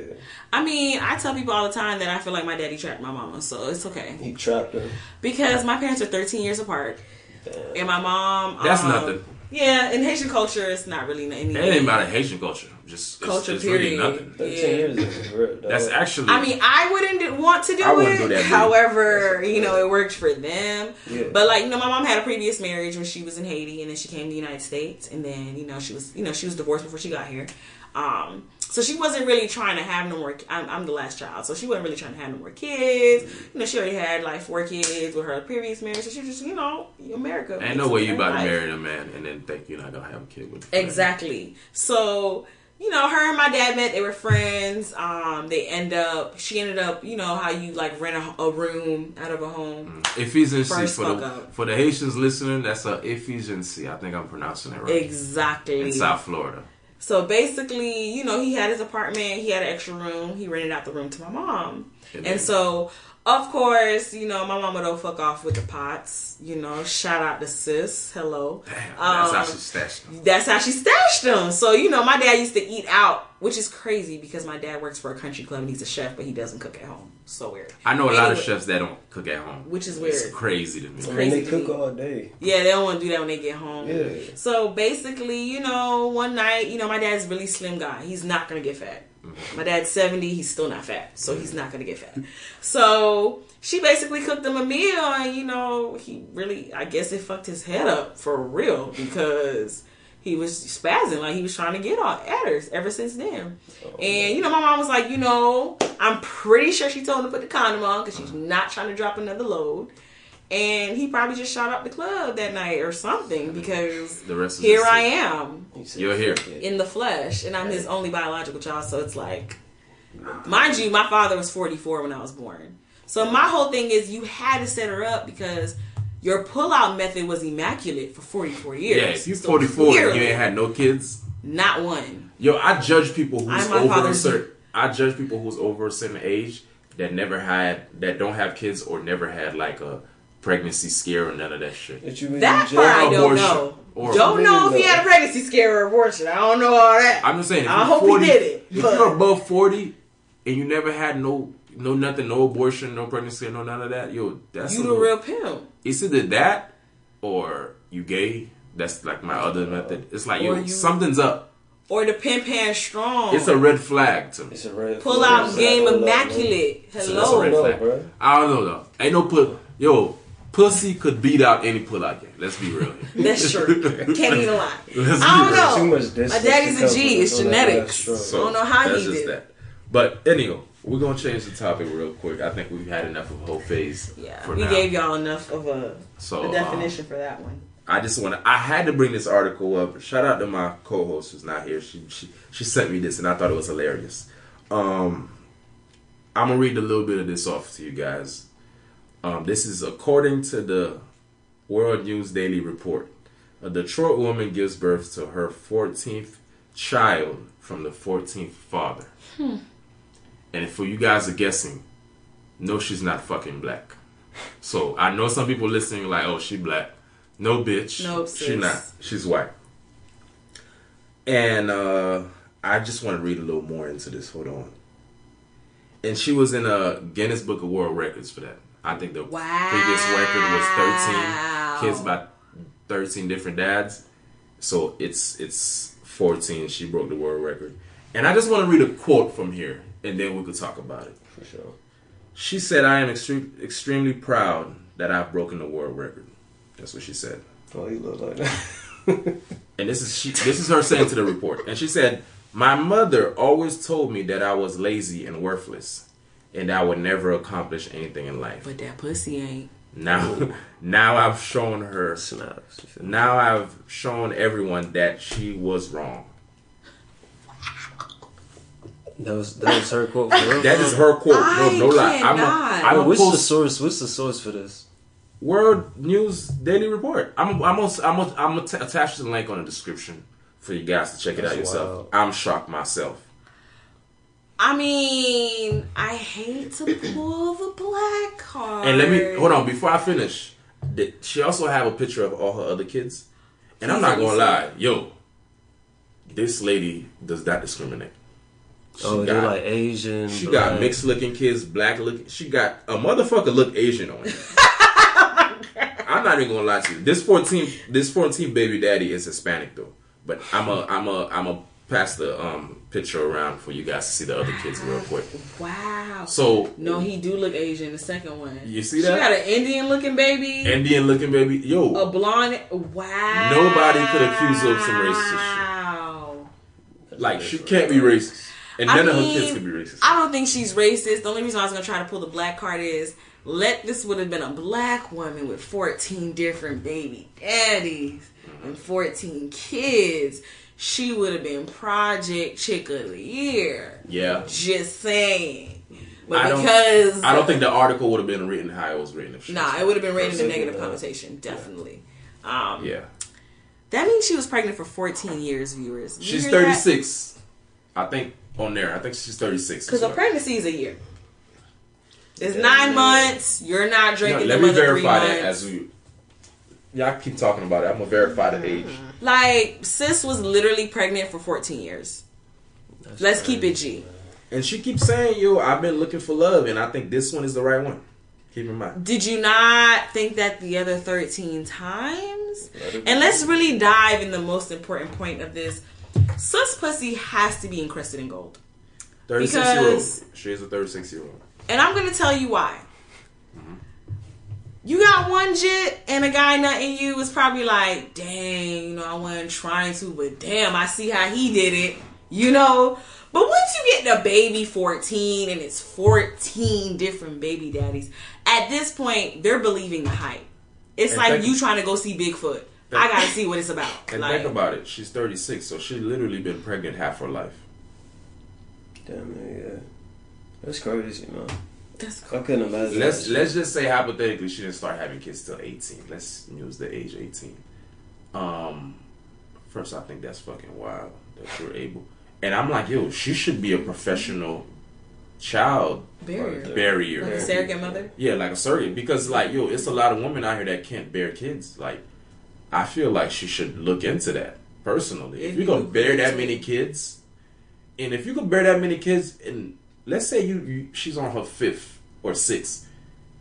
I mean, I tell people all the time that I feel like my daddy trapped my mama, so it's okay. He trapped her. Because my parents are 13 years apart, Damn. and my mom. That's um, nothing. Yeah, in Haitian culture, it's not really anything. It ain't about a Haitian culture. Just Culture, it's really period. nothing. Thirteen Yeah. years is real. That's actually. I mean, I wouldn't want to do I it. do that. However, you know, it worked for them. Yeah. But like, you know, my mom had a previous marriage when she was in Haiti, and then she came to the United States, and then you know she was, you know, she was divorced before she got here. Um, so she wasn't really trying to have no more. I'm, I'm the last child, so she wasn't really trying to have no more kids. You know, she already had like four kids with her previous marriage, so she just, you know, America. Ain't no way you about to marry a man and then think you're not gonna have a kid with. him. Exactly. So, you know, her and my dad met. They were friends. Um, they end up. She ended up. You know how you like rent a, a room out of a home. Efficiency First for the up. for the Haitians listening. That's a efficiency. I think I'm pronouncing it right. Exactly. In South Florida. So basically, you know, he had his apartment. He had an extra room. He rented out the room to my mom. And And so, of course, you know, my mama don't fuck off with the pots. You know, shout out to sis. Hello. Damn, that's how Um, she stashed them. That's how she stashed them. So, you know, my dad used to eat out, which is crazy because my dad works for a country club and he's a chef, but he doesn't cook at home. So weird. I know a lot of chefs that don't cook at home, Which is weird. It's crazy to me. I mean, crazy they to cook me. all day. Yeah, they don't want to do that when they get home. Yeah. So basically, you know, one night, you know, my dad's a really slim guy. He's not gonna get fat. Mm-hmm. My dad's seventy. He's still not fat, so he's mm-hmm. not gonna get fat. So she basically cooked him a meal, and you know, he really, I guess, it fucked his head up for real because he was spazzing like he was trying to get on at her ever since then. Oh, and you know, my mom was like, you know, I'm pretty sure she told him to put the condom on because she's not trying to drop another load. And he probably just shot up the club that night or something because The rest is here history. I am He You're here. In the flesh, and I'm his only biological child. So it's like, mind you, my father was 44 when I was born. So my whole thing is you had to set her up because your pullout method was immaculate for 44 years. Yeah, if you're So 44 and you ain't had no kids, not one. yo, I judge people who's I'm my over a certain. I judge people who's over a certain age that never had, that don't have kids or never had like a pregnancy scare or none of that shit. That you That part I don't abortion. know. Or- don't know if he had a pregnancy scare or abortion. I don't know all that. I'm just saying. I you're hope he did it, If but- you're above 40 and you never had no, no nothing, no abortion, no pregnancy, no none of that, yo, that's you the real pimp. It's either that or you gay. That's like my other method. It's like yo, you- something's up. Or the pimp hand strong. It's a red flag to me. It's a red pull flag. out game like, hold up, immaculate. That's a Hello. red flag. I don't know though. Ain't no put yo. Pussy could beat out any pull-out game. Let's be real. That's true. Can't even lie. Let's I don't know. Too much My daddy's a G. It's genetics. that struggle. I don't know how that's he did. that. But anyhow, we're gonna change the topic real quick. I think we've had enough of whole phase. Yeah, for we now. gave y'all enough of a, so a um, definition for that one. I just want to. I had to bring this article up. Shout out to my co-host who's not here. She she she sent me this and I thought it was hilarious. Um, I'm gonna read a little bit of this off to you guys. Um, this is according to the World News Daily Report. A Detroit woman gives birth to her 14th child from the 14th father. And for you guys are guessing, no, she's not fucking black. So I know some people listening like, oh, she black. No, bitch. Nope, she not. She's white. And uh, I just want to read a little more into this. Hold on. And she was in a Guinness Book of World Records for that. I think the previous record was 13 kids by 13 different dads. So it's it's 14. She broke the world record. And I just want to read a quote from here, and then we could talk about it. For sure. She said, "I am extreme, extremely proud that I've broken the world record." That's what she said. Oh, you look like that. And this is she, this is her saying to the report. And she said, "My mother always told me that I was lazy and worthless, and I would never accomplish anything in life. But that pussy ain't. Now, now I've shown her. Snaps. you feel me? Now I've shown everyone that she was wrong. That was that was her quote. That is her quote. I no, no lie. I'm a, cannot. I'm a What's the source? What's the source for this? World News Daily Report. I'm I'm gonna I'm gonna, I'm gonna t- attach the link on the description for you guys to check it out yourself. wild. I'm shocked myself. I mean, I hate to pull the black card. And let me hold on before I finish. Did she also have a picture of all her other kids? And I'm not gonna see. lie, yo, this lady does not discriminate. She Oh, they're got, like Asian. she black. got mixed looking kids, black looking. She got a motherfucker look Asian on it. I'm not even gonna lie to you. This 14, this 14 baby daddy is Hispanic though. But I'm a, I'm a, I'm a pass the um picture around for you guys to see the other kids real quick. Wow. So No, he do look Asian. The second one. You see that? She got an Indian looking baby. Indian looking baby, yo, a blonde. Wow. Nobody could accuse her of some racist shit. Wow. like she can't be racist, and I none of her kids could be racist. I don't think she's racist. The only reason I was gonna try to pull the black card is let this would have been a black woman with 14 different baby daddies and 14 kids. She would have been Project Chick of the Year. yeah, Just saying. But I don't- because I don't think the article would have been written how it was written. If she Nah, it would have been written in a negative yeah. connotation, definitely. Um, Yeah, That means she was pregnant for 14 years, viewers. You she's hear that? 36. I think on there. I think she's 36. Because a pregnancy is a year. It's nine months. You're not No, drinking let the me mother three verify that as we. Y'all keep talking about it. I'm gonna verify the age. Mm-hmm. like sis was literally pregnant for 14 years. That's Let's crazy. keep it G. And she keeps saying, "Yo, I've been looking for love, and I think this one is the right one." Keep in mind. Did you not think that the other 13 times? And let's really dive in the most important point of this. Sus pussy has to be encrusted in gold. 36 year old. Because- She is a 36 year old. And I'm gonna tell you why. You got one jit and a guy nutting you was probably like, dang, you know, I wasn't trying to, but damn, I see how he did it, you know. But once you get the baby 14 and it's 14 different baby daddies, at this point, they're believing the hype. It's And like you trying to go see Bigfoot. I gotta see what it's about. And like, think about it. She's 36, so she literally been pregnant half her life. Damn it, yeah. That's crazy, man. That's crazy. I couldn't imagine. Let's let's just say hypothetically she didn't start having kids till eighteen. Let's use the age eighteen. Um, first I think that's fucking wild that you're able. And I'm like, yo, she should be a professional child barrier. barrier. Like a surrogate mother. Yeah, like a surrogate. Because like, yo, it's a lot of women out here that can't bear kids. Like, I feel like she should look into that personally. If, If you you gonna bear that many kids, and if you can bear that many kids, and let's say you, you she's on her fifth or sixth,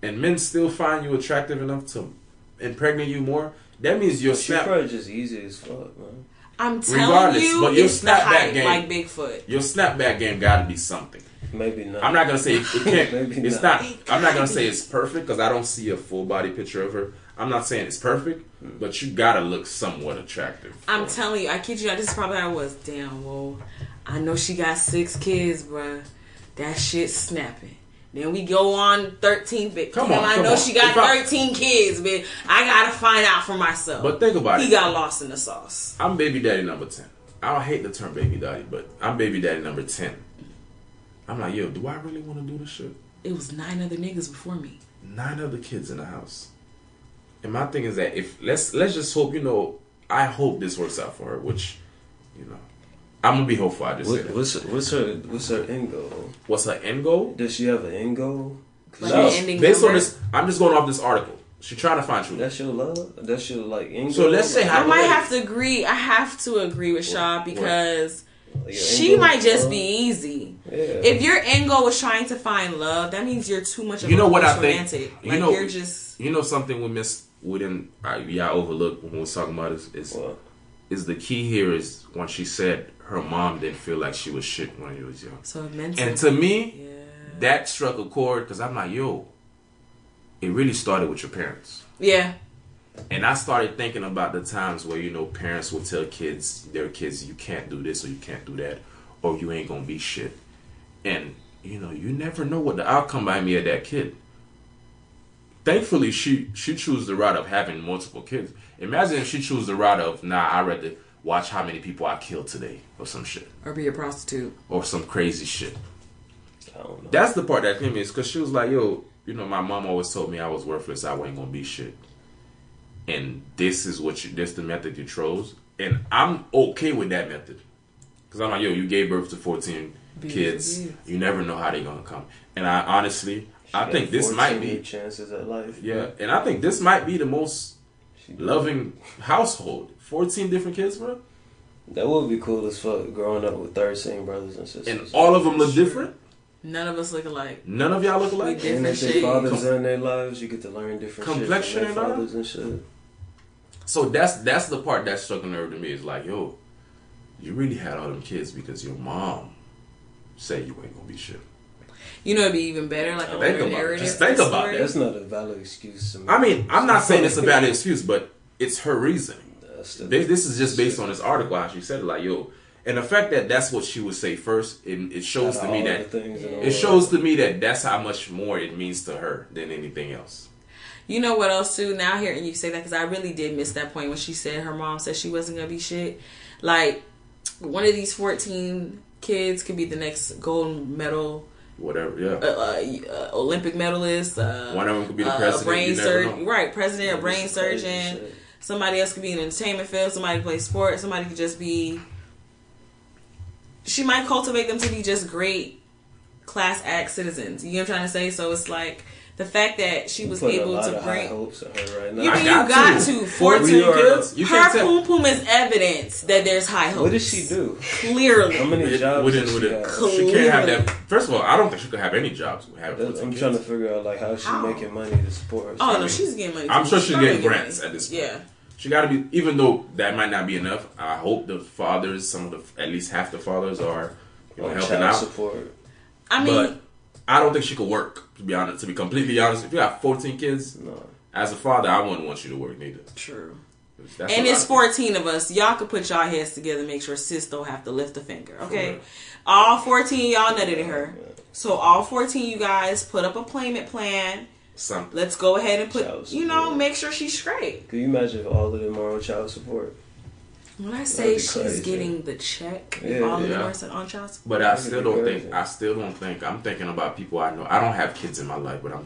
and men still find you attractive enough to impregnate you more, that means your She snap probably just easy as fuck, man. I'm telling Regardless, you, but your it's the snapback height, game- like Bigfoot. your snapback game got to be something. Maybe not. I'm not gonna say it can't. Maybe it's not. not. I'm not gonna say it's perfect because I don't see a full body picture of her. I'm not saying it's perfect, but you gotta look somewhat attractive. I'm telling you, I kid you not. This is probably how it was. Damn, whoa. I know she got six kids, bruh. That shit snapping. Then we go on 13, but Come on, I come know on. she got If I- 13 kids, but I gotta find out for myself. But think about he it. He got lost in the sauce. I'm baby daddy number ten. I don't hate the term baby daddy, but I'm baby daddy number ten. I'm like, yo, do I really want to do this shit? It was nine other niggas before me. Nine other kids in the house, and my thing is that if let's let's just hope you know, I hope this works out for her, which you know, I'm gonna be hopeful. I just What, said that. what's what's her what's her end goal? What's her end goal? Does she have an end goal? Like No, an ending based on this, I'm just going off this article. She trying to find truth. That's your love. That's your like end So goal? let's say how- I might have to agree. I have to agree with Shaw because your end she might just love? be easy. Yeah. If your end goal was trying to find love, that means you're too much of You know a what I push think? You Like know- you're just You know something we missed, we didn't, uh, yeah, overlooked when we was talking about this is What? is the key here is when she said her mom didn't feel like she was shit when she was young, so mental. and to me yeah. that struck a chord because I'm like, yo, it really started with your parents. Yeah. And I started thinking about the times where you know parents will tell kids, their kids, you can't do this or you can't do that, or you ain't gonna be shit. And you know, you never know what the outcome might be of that kid. Thankfully, she she chose the route of having multiple kids. Imagine if she chose the route of, nah, I rather watch how many people I killed today, or some shit, Or be a prostitute. or some crazy shit. I don't know. That's the part that came me is because she was like, yo, you know, my mom always told me I was worthless, I wasn't gonna be shit. And this is what you, this the method you chose. And I'm okay with that method. Because I'm like, yo, you gave birth to 14 Beautiful kids. kids. You never know how they're gonna come. And I honestly, I think this might be, chances at life. yeah, and I think this might be the most loving household. 14 different kids, bro. That would be cool as fuck. Growing up with thirteen brothers and sisters. And all of them look different. None of us look alike. None of y'all look alike. We And different if their shades. fathers in their lives, you get to learn different Complexion shit and from all? their fathers and shit. So that's that's the part that struck a nerve to me. Is like, yo, you really had all them kids because your mom said you ain't gonna be shit. You know, it'd be even better, like a Think better about it. Just think the about story. That's not a valid excuse to me. I mean, I'm not saying it's a bad excuse, but it's her reasoning. That's This, this is just based on this article how she said it. Like, yo, and the fact that that's what she would say first, it, it shows to me that the things in the it shows to me that that's how much more it means to her than anything else. You know what else too? Now hearing you say that because I really did miss that point when she said her mom said she wasn't gonna be shit. Like one of these fourteen kids could be the next gold medal Whatever, yeah. uh, uh, Olympic medalist. Uh, One of them could be the president. A brain you never surgeon, right? President, a brain This is crazy surgeon. Somebody else could be in the entertainment field. Somebody could play sports. Somebody could just be. She might cultivate them to be just great class act citizens. You know what I'm trying to say? So it's like the fact that she was able to bring. hopes in her right now. You I mean got you got to. to. 14 We are- kids? You Her can't poom poom is evidence that there's high hopes. what did she do? Clearly. How many jobs wouldn't- does she wouldn't- have? She can't have that. First of all, I don't think she could have any jobs. with having That's- 14 I'm kids. trying to figure out like how she How? making money to support herself. Oh I no, mean, she's getting money. I'm sure she's probably getting grants money. at this point. Yeah. She got to be, even though that might not be enough. I hope the fathers, some of the, at least half the fathers, are you know, helping child out. support. I mean, but I don't think she could work. To be honest, to be completely honest, if you have 14 kids, No. as a father, I wouldn't want you to work neither. true. That's and it's 14 of us. Y'all could put y'all heads together and make sure sis don't have to lift a finger. Okay. real. All 14 y'all nutted at her. So all 14 you guys put up a payment plan. something. Let's go ahead and put, you know, make sure she's straight. Can you imagine if all of them are on child support? When I say she's crazy. getting the check, Yeah, all yeah. them are on child support. But I still don't think. I still don't think. I'm thinking about people I know. I don't have kids in my life, but I'm.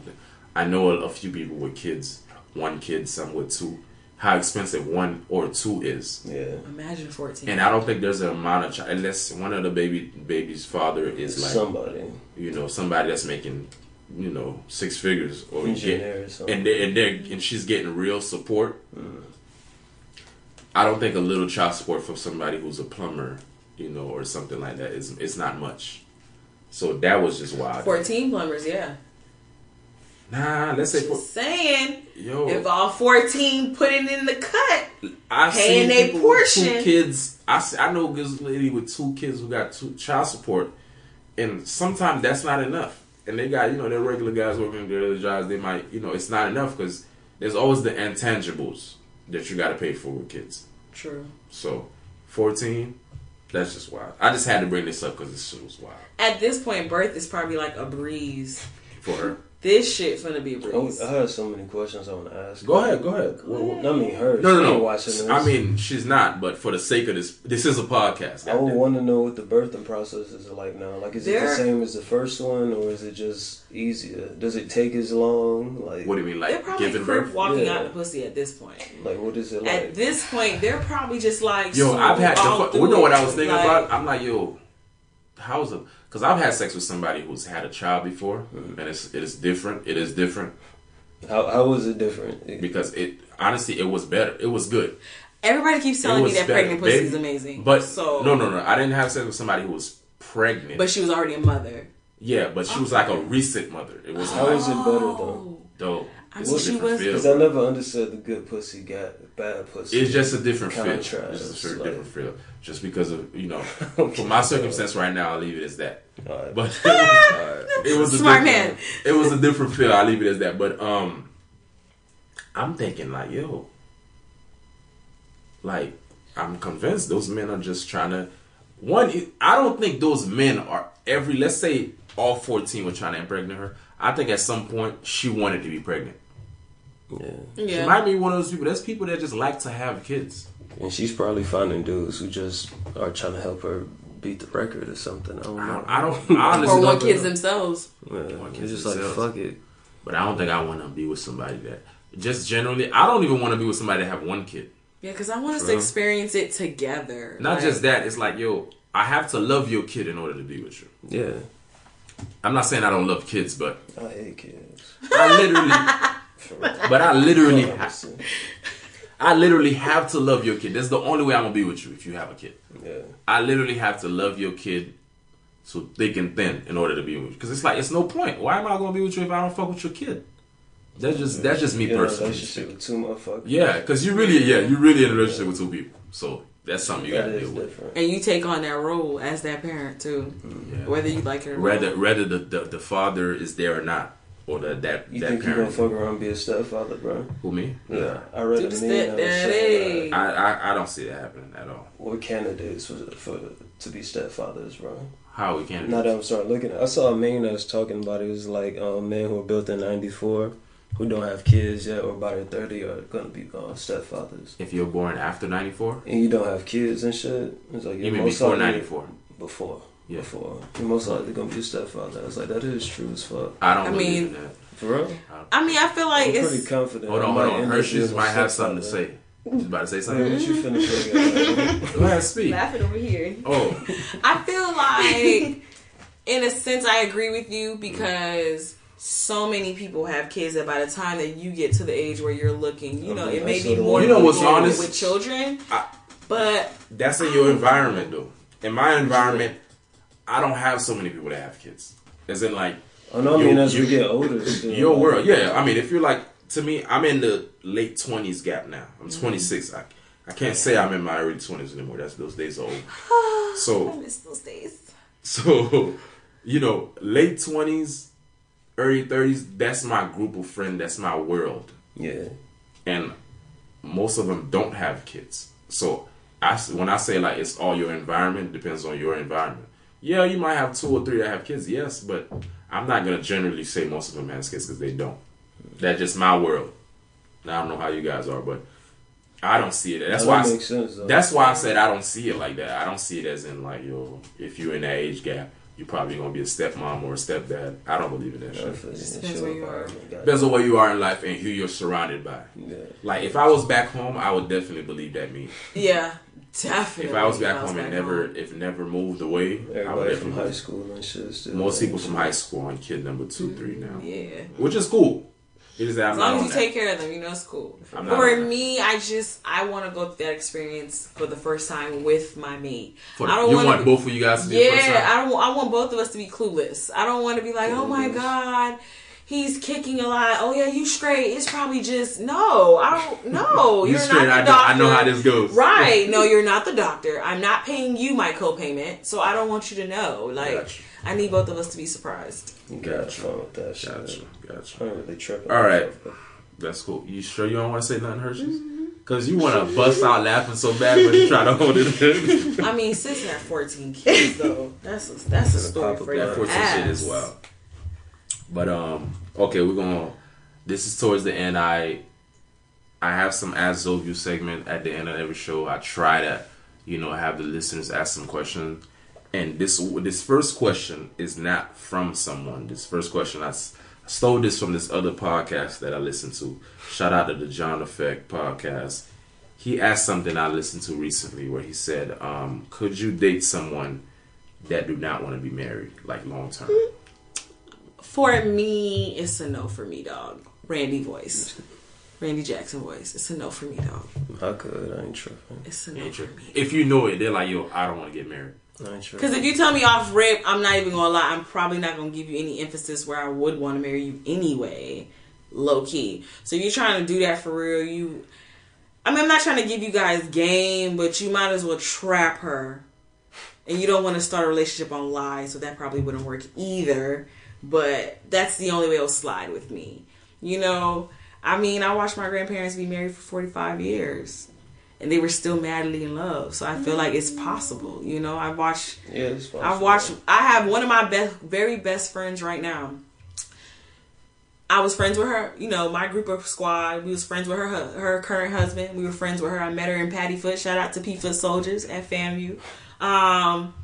I know a, a few people with kids. One kid, some with two. How expensive one or two is, Yeah. Imagine 14. and I don't think there's an amount of child unless one of the baby baby's father is like Somebody. you know somebody that's making you know six figures or get, or and they and they and she's getting real support. Mm. I don't think a little child support for somebody who's a plumber, you know, or something like that is it's not much. So that was just wild. 14 plumbers, yeah. Nah, let's say Just saying, yo, if all 14 put it in the cut, I paying people with two portion. kids. I see, I know this lady with two kids who got two child support, and sometimes that's not enough. And they got you know their regular guys working their other jobs. They might you know it's not enough because there's always the intangibles that you got to pay for with kids. true. So, fourteen, that's just wild. I just had to bring this up because this shit was wild At this point, birth is probably like a breeze. for her. This shit's gonna be a breeze. I have so many questions I want to ask. Go ahead, go ahead. What- what- I mean, her. No, no, no. Watching this. I mean, she's not. But for the sake of this, this is a podcast. I would goddamn. want to know what the birthing process is like now. Like, is it the same as the first one, or is it just easier? Does it take as long? Like, What do you mean, They're like probably giving birth? walking Yeah. out the pussy at this point. like what is it like? At this point, they're probably just like. Yo, I've had. all The, fu- you know what. I was thinking Like, about? I'm like, yo, how's it? Because I've had sex with somebody who's had a child before, Mm-hmm. and it's it is different. It is different How how was it different? Because it honestly it was better. It was good. Everybody keeps telling me that better, pregnant pussy baby. is amazing. But so no, no, no. I didn't have sex with somebody who was pregnant. But she was already a mother. yeah, but she was like a recent mother. It was How like, is it better though? dope. I mean, she was- Because I never understood the good pussy got bad pussy. It's just a different feel. It's just a like- different feel. Just because of you know, for my circumstance right now, I'll leave it as that. Alright. But it was a Smart different- man. It was a different feel. I'll leave it as that. But um, I'm thinking like, yo, like I'm convinced those men are just trying to. One, I don't think those men are every. Let's say all 14 were trying to impregnate her. I think at some point she wanted to be pregnant. yeah. She might be one of those people. There's people that just like to have kids. And she's probably finding dudes who just are trying to help her beat the record or something. I don't know. don't. I, don't, I honestly Or don't want know. kids themselves. Yeah, Want it's kids just like themselves. fuck it. But I don't think I want to be with somebody that. Just generally, I don't even want to be with somebody that have one kid. Yeah, because I want us to experience it together. Not Like, just that. It's like, yo, I have to love your kid in order to be with you. Yeah, I'm not saying I don't love kids, but I hate kids. I literally, but I literally, ha- Honestly. I literally have to love your kid. That's the only way I'm gonna be with you if you have a kid. Yeah. I literally have to love your kid so thick and thin in order to be with you. Because it's like it's no point. Why am I gonna be with you if I don't fuck with your kid? That's just that's just me You're in a personally. relationship with two motherfuckers. Yeah, because you really, yeah, you really in a relationship with two people. So that's something you that gotta is deal with. different. And you take on that role as that parent too, Yeah. whether you like it or Whether not. whether the, the the father is there or not, or the, that You that think you're gonna fuck around and be a stepfather, bro? Who me? Yeah, I read Do a the meme that was saying, stepdaddy. I, I I don't see that happening at all. what candidates for, for to be stepfathers, bro? How we can't. Now that I'm starting looking, I saw a meme that was talking about it. It was like um, men who were built in '94 who don't have kids yet or by their 30 are gonna be uh, stepfathers. If you're born after '94, And you don't have kids and shit. It's like you you're mean most before '94? Before. Yeah. Before. You're most likely gonna be a stepfather. I was like, that is true as fuck. I don't I believe mean- in that. For real? I mean, I feel like I'm it's. pretty confident. Hold on, might hold on. end up Hershey's might have something to stepfather. say. You about to say Yeah, something? what you finna say? Go ahead, speak. Laughing over here. Oh, I feel like, in a sense, I agree with you because so many people have kids that by the time that you get to the age where you're looking, you know, it may be more You know what's people honest? with children, I- but that's in your environment though. In my environment, I don't have so many people that have kids. As in like Oh no, I You- mean as we you- get older, still, your like, world. Yeah, I mean, if you're like to me, I'm in the late twenties gap now. I'm mm-hmm. 26. I I can't say I'm in my early 20s anymore. That's those days are over. I So miss those days. so you know, late 20s, early 30s. That's my group of friends. That's my world. Yeah, and most of them don't have kids. So I, when I say like it's all your environment, depends on your environment. Yeah, you might have two or three that have kids, yes, but I'm not gonna generally say most of them has kids because they don't. That's just my world. Now I don't know how you guys are, but I don't see it. That's That why. I, sense. Though. that's why I said I don't see it like that. I don't see it as in like yo, if you're in that age gap, you're probably gonna be a stepmom or a stepdad. I don't believe in that I shit. feel you. Depends your where you are. environment, got it. Depends on where you are in life and who you're surrounded by. Yeah. Like if I was back home, I would definitely believe that me. Yeah, definitely. If I was back home back and never, home. if never moved away, I would Everybody definitely. from high believe- school and shit. Still Most people from high school on kid number two, three mm, now, Yeah. which is cool. It is that I'm As long as you that. take care of them, you know it's cool. For me, I just I want to go through that experience for the first time with my mate. For- I don't you wanna want be- both of you guys to be the first Yeah, time? I don't. I want both of us to be clueless. I don't want to be like, oh my god, he's kicking a lot. Oh yeah, you straight. It's probably just no. I don't know. You You're straight. not I the know, doctor. I know how this goes. Right. No, you're not the doctor. I'm not paying you my copayment, so I don't want you to know. Like, Gotcha. I need both of us to be surprised. You got Gotcha. fun with that shit. Gotcha, gotcha. I ain't really tripping. All right. myself. That's cool. You sure you don't want to say nothing, Hershey's? Mm-hmm. Because you want to bust out laughing so bad, when you try to hold it in. I mean, sis had 14 kids though. That's a, that's a story for that your 14 ass. shit as well. But um, okay, we're gonna. This is towards the end. I I have some Ask Zoview segment at the end of every show. I try to, you know, have the listeners ask some questions. And this this first question is not from someone. This first question I stole this from this other podcast that I listened to. Shout out to the John Effect podcast. He asked something I listened to recently where he said, um, "Could you date someone that do not want to be married, like long term?" For me, it's a no for me, dog. Randy voice. Randy Jackson voice. It's a no for me, dog. I could. I ain't tripping. It's a no for me. If you know it, they're like, "Yo, I don't want to get married." I ain't Because if you tell me off rip, I'm not even gonna lie. I'm probably not gonna give you any emphasis where I would want to marry you anyway, low key. So if you're trying to do that for real, you. I mean, I'm not trying to give you guys game, but you might as well trap her, and you don't want to start a relationship on lies, so that probably wouldn't work either. But that's the only way it'll slide with me. You know, I mean, I watched my grandparents be married for 45 years. And they were still madly in love, so I feel like it's possible. You know, I watched yeah. I've watched. I have one of my best, very best friends right now. I was friends with her. You know, my group of squad. We was friends with her, her current husband. We were friends with her. I met her in Patty Foot. Shout out to P Foot Soldiers at FAMU. Um,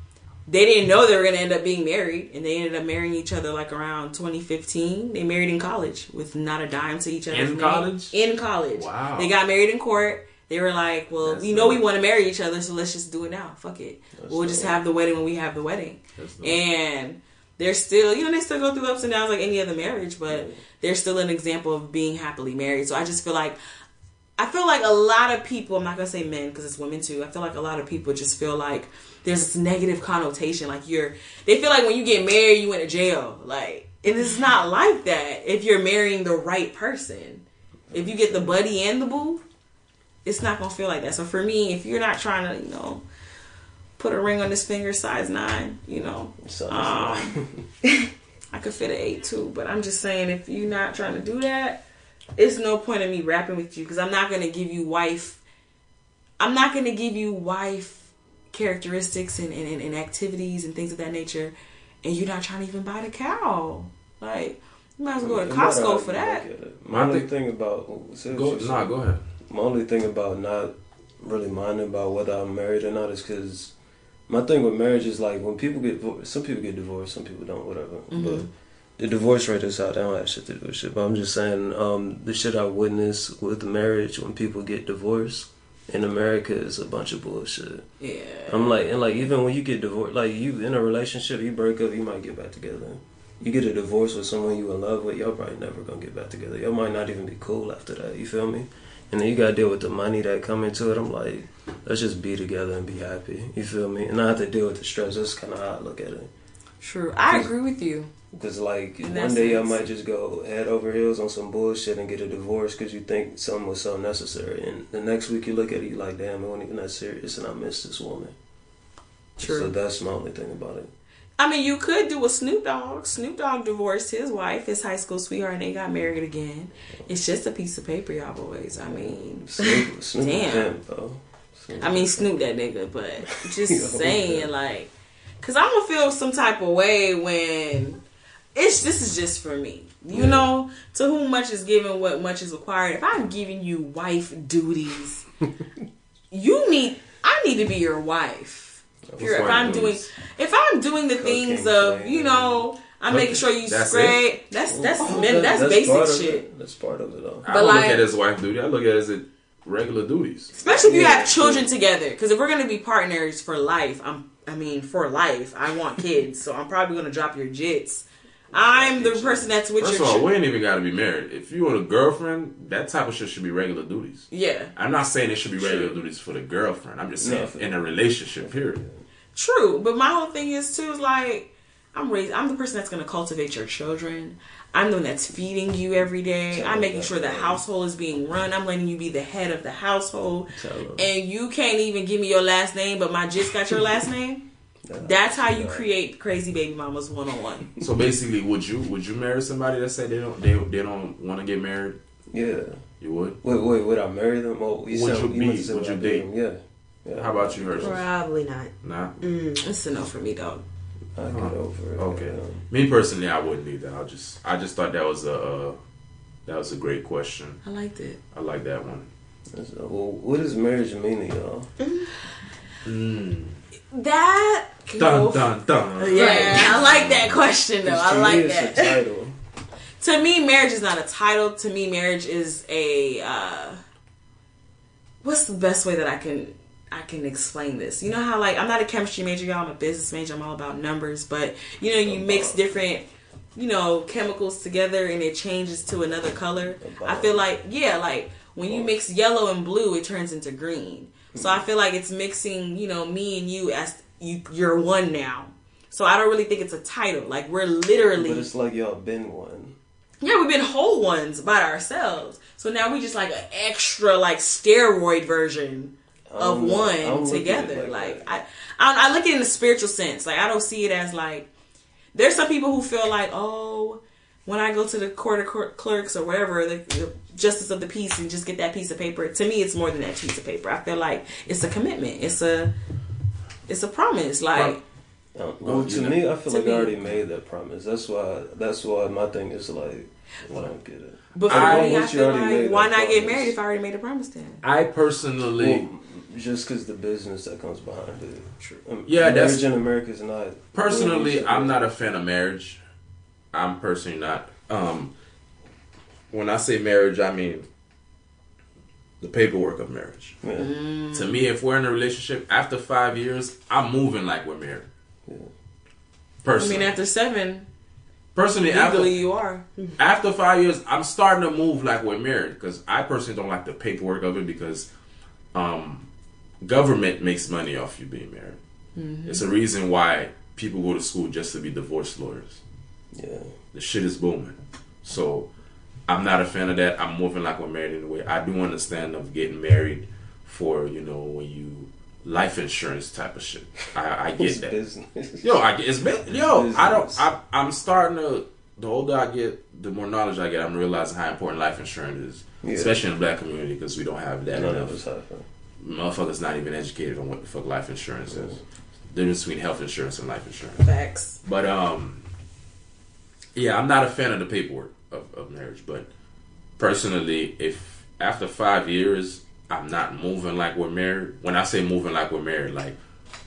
they didn't know they were gonna end up being married, and they ended up marrying each other like around 2015. They married in college with not a dime to each other. In college? In college. Wow. They got married in court. They were like, "Well, That's we know we want to marry each other, so let's just do it now. Fuck it. we'll just have the wedding when we have the wedding." That's. And they're still, you know, they still go through ups and downs like any other marriage, but they're still an example of being happily married. So I just feel like, I feel like a lot of people, I'm not going to say men because it's women too, I feel like a lot of people just feel like there's this negative connotation. Like you're, they feel like when you get married, you went to jail. Like, and it's not like that if you're marrying the right person. If you get the buddy and the boo, it's not going to feel like that. So for me, if you're not trying to, you know, put a ring on this finger size nine, you know, So, um, I could fit an eight too, but I'm just saying if you're not trying to do that, it's no point in me rapping with you because I'm not gonna give you wife. I'm not gonna give you wife characteristics and, and, and activities and things of that nature, and you're not trying to even buy the cow. Like you might as well go to Costco for that. My only think- thing about say Go, you nah, go ahead. My only thing about not really minding about whether I'm married or not is because my thing with marriage is like when people get divorced, some people get divorced, some people don't, whatever. But the divorce rate is out. They don't have shit to do with shit. But I'm just saying, um, the shit I witness with marriage when people get divorced in America is a bunch of bullshit. Yeah. I'm like, and like even when you get divorced, like you in a relationship, you break up, you might get back together. You get a divorce with someone you in love with, y'all probably never gonna get back together. Y'all might not even be cool after that. You feel me? And then you gotta deal with the money that come into it. I'm like, let's just be together and be happy. You feel me? And not have to deal with the stress. That's kind of how I look at it. True. I agree with you. Because like one day sense. might just go head over heels on some bullshit and get a divorce because you think something was so necessary, and the next week you look at it, you like, damn, it wasn't even that serious, and I miss this woman. True. So that's my only thing about it. I mean, you could do a Snoop Dogg. Snoop Dogg divorced his wife, his high school sweetheart, and they got married again. It's just a piece of paper, y'all boys. I mean, Snoop, Snoop Damn. Snoop. I mean, Snoop that nigga, but just saying, like, cause I'm gonna feel some type of way when it's. This is just for me, you Yeah. know. To whom much is given, what much is required. If I'm giving you wife duties you need. I need to be your wife. If, you're, if I'm doing, if I'm doing the things of, cleaning. you know, I'm making sure you That's scrape. That's oh, that's oh, men, That- that's, part basic shit. It. That's part of it, though. I don't look like- at it as wife duty. I look at it as a regular duties. Especially if you Yeah, have children together. Because if we're gonna be partners for life, I'm. I mean, for life, I want kids, so I'm probably gonna drop your jits. I'm the person that's with First of all, chi- we ain't even got to be married. If you want a girlfriend, that type of shit should be regular duties. yeah, I'm not saying it should be regular duties for the girlfriend. I'm just saying No. in a relationship, period. true. But my whole thing is too is like I'm raised. I'm the person that's gonna cultivate your children. I'm the one that's feeding you every day. I'm making sure the household is being run. I'm letting you be the head of the household. Tell. And you can't even give me your last name, but my jits got your last name. That's how you create crazy baby mamas one on one. So basically, would you would you marry somebody that said they don't they, they don't want to get married? Yeah. You would. Wait, wait, would I marry them? Oh, you Would said, you you be- must have would you date? them. Yeah. Yeah. How about you, Herschel? Probably not. Nah. Mm, it's a no for me, dog. I get over it. Okay. yeah. Me personally, I wouldn't either. I just I just thought that was a uh, that was a great question. I liked it. I like that one. That's- Well, what does marriage mean to y'all? Mm-hmm. Hmm. That Dun dun dun. Yeah, I like that question though. I like that. title. to me, marriage is not a title. To me, marriage is a. Uh, what's the best way that I can I can explain this? You know how like I'm not a chemistry major, y'all. I'm a business major. I'm all about numbers, but you know you mix different you know chemicals together and it changes to another color. I feel like yeah, like when you mix yellow and blue, it turns into green. So I feel like it's mixing you know me and you as you you're one now. So I don't really think it's a title. Like we're literally But it's like y'all been one. yeah, we've been whole ones by ourselves. So now we just like an extra like steroid version of don't know. I one don't look at it together. like Like. I, I, I look at it in a spiritual sense. Like I don't see it as like there's some people who feel like oh when I go to the court of clerks or whatever the, the justice of the peace and just get that piece of paper. To me, it's more than that piece of paper. I feel like it's a commitment. It's a it's a promise. Like. Well, well, to you know- me, I feel like me- I already made that promise. That's why. That's why my thing is like, I don't get it. But for I- me, I feel like why that not get married if I already made a promise then? I personally, Well, just because the business that comes behind it. Um, Yeah, that's- marriage in America is not. personally, I'm not a fan of marriage. I'm personally not. Um, when I say marriage, I mean the paperwork of marriage. Yeah. To me, if we're in a relationship after five years, I'm moving like we're married. I Personally, mean, after seven, personally, after, legally you are. after five years, I'm starting to move like we're married because I personally don't like the paperwork of it because um, government makes money off you being married. It's a reason why people go to school just to be divorce lawyers. Yeah. The shit is booming. So I'm not a fan of that. I'm moving like we're married anyway. I do understand of getting married for you know when you life insurance type of shit. I, I It's get that. business. Yo, I get it's been, yo. I don't. I, I'm starting to. The older I get, the more knowledge I get. I'm realizing how important life insurance is, Yeah. especially in the black community because we don't have that None enough. of us have it. Motherfuckers not even educated on what the fuck life insurance is. The difference between health insurance and life insurance. Facts. But um, yeah, I'm not a fan of the paperwork of, of marriage. But personally, if after five years I'm not moving like we're married, when I say moving like we're married, like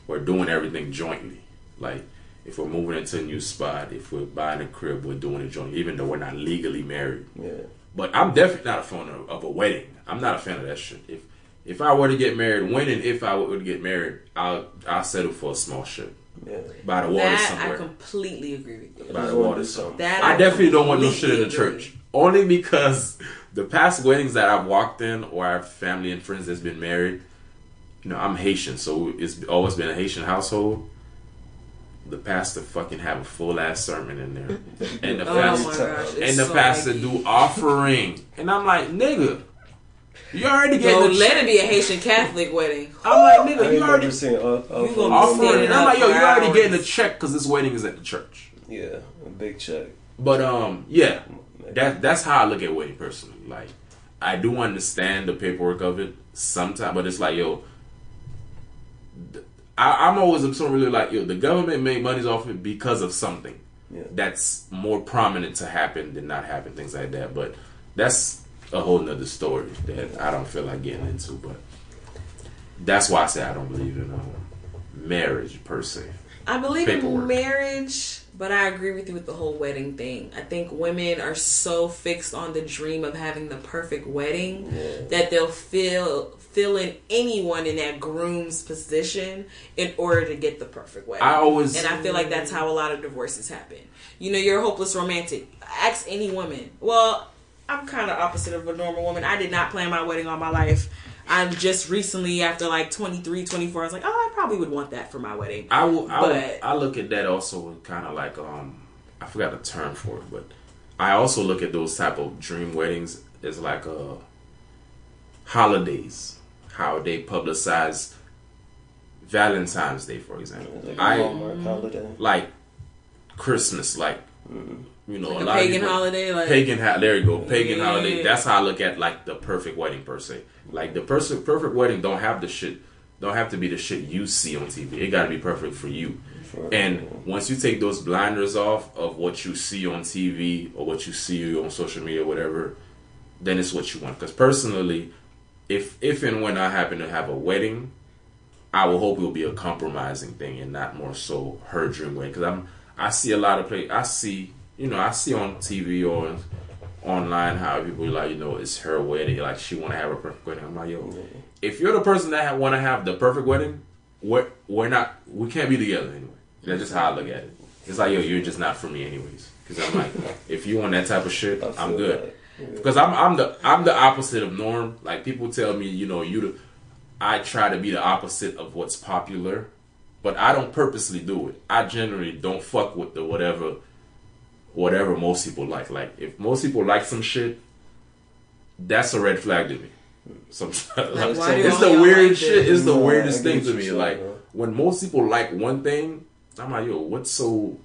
we're doing everything jointly. Like if we're moving into a new spot, if we're buying a crib, we're doing it jointly, even though we're not legally married. Yeah. But I'm definitely not a fan of, of a wedding. I'm not a fan of that shit. If if I were to get married, when and if I were to get married, I'll I'll settle for a small shit Yeah. by the water That somewhere I completely agree with you. by the water. wanna do So something. That I I definitely don't want no shit in the completely church. Only because the past weddings that I've walked in or I have family and friends that's been married, you know, I'm Haitian, so it's always been a Haitian household. The pastor fucking have a full ass sermon in there, and the Oh pastor my gosh. and the so pastor like- do offering, and I'm like, nigga, you already Bro, getting the let it be a Haitian Catholic wedding. I'm like, nigga, you already seen off, off You gonna offering. And I'm like, yo, you already hours. getting a check because this wedding is at the church. Yeah, a big check. But um, yeah, that that's how I look at wedding personally. Like, I do understand the paperwork of it sometimes, but it's like, yo, I, I'm always sort of really like, yo, the government made money off it because of something Yeah. that's more prominent to happen than not happen, things like that. But that's a whole nother story that I don't feel like getting into. But that's why I say I don't believe in um, marriage per se. I believe Paperwork. in marriage, but I agree with you with the whole wedding thing. I think women are so fixed on the dream of having the perfect wedding that they'll feel fill in anyone in that groom's position in order to get the perfect wedding. I always and I feel like that's how a lot of divorces happen. You know, you're a hopeless romantic. Ask any woman. Well, I'm kind of opposite of a normal woman. I did not plan my wedding all my life. I'm just recently, after like 23, 24, I was like, oh, I probably would want that for my wedding. I will. I, will, I look at that also kind of like um, I forgot the term for it, but I also look at those type of dream weddings as like uh, holidays, how they publicize Valentine's Day, for example. Like a I Hallmark holiday. like Christmas, like you know, Like a a lot of pagan people- holiday, like pagan ha- there you go pagan Yeah. holiday that's how i look at like the perfect wedding per se like the person perfect wedding don't have the shit don't have to be the shit you see on tv it got to be perfect for you For- and once you take those blinders off of what you see on tv or what you see on social media whatever then it's what you want because personally if if and when i happen to have a wedding I will hope it will be a compromising thing and not more so her dream wedding. Because I'm, I see a lot of play. I see, you know, I see on TV or online how people like, you know, it's her wedding. Like she want to have a perfect wedding. I'm like, yo, if you're the person that want to have the perfect wedding, we're we're not. We can't be together anyway. That's just how I look at it. It's like, yo, you're just not for me anyways. Because I'm like, if you want that type of shit, I'm good. Because I'm I'm the I'm the opposite of norm. Like people tell me, you know, you the I try to be the opposite of what's popular, but I don't purposely do it. I generally don't fuck with the whatever whatever most people like. Like if most people like some shit, that's a red flag to me. Sometimes Like, why do it's the weird like shit. It's the No, weirdest thing to me. you're Like saying, when most people like one thing, I'm like, yo, what's so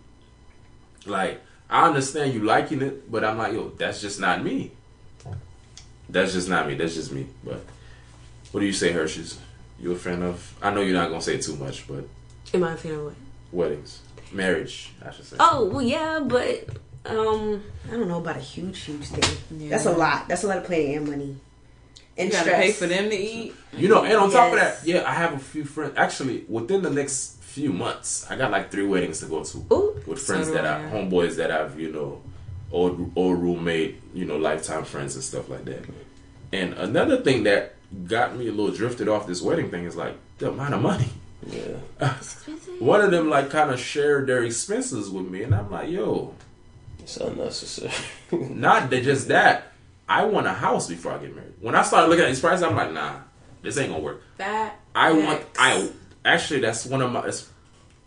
like? I understand you liking it, but I'm like, yo, that's just not me. That's just not me. That's just me. But what do you say, Hershey's? You a fan of? I know you're not gonna say too much, but Am I a fan of what? weddings, marriage, I should say. Oh well, yeah, but um, I don't know about a huge, huge thing. That's a lot. That's a lot of planning and money. And you gotta stress. pay for them to eat. You know, and on top of that, yeah, I have a few friends. Actually, within the next few months, I got like three weddings to go to Ooh. with friends So that I. I, homeboys that I've, you know, old old roommate, you know, lifetime friends and stuff like that. And another thing that got me a little drifted off this wedding thing is like the amount of money. Yeah, One of them like kind of shared their expenses with me, and I'm like, yo, it's unnecessary. not that just that. I want a house before I get married. When I started looking at these prices, I'm like, nah, this ain't gonna work. That I want. I actually that's one of my. It's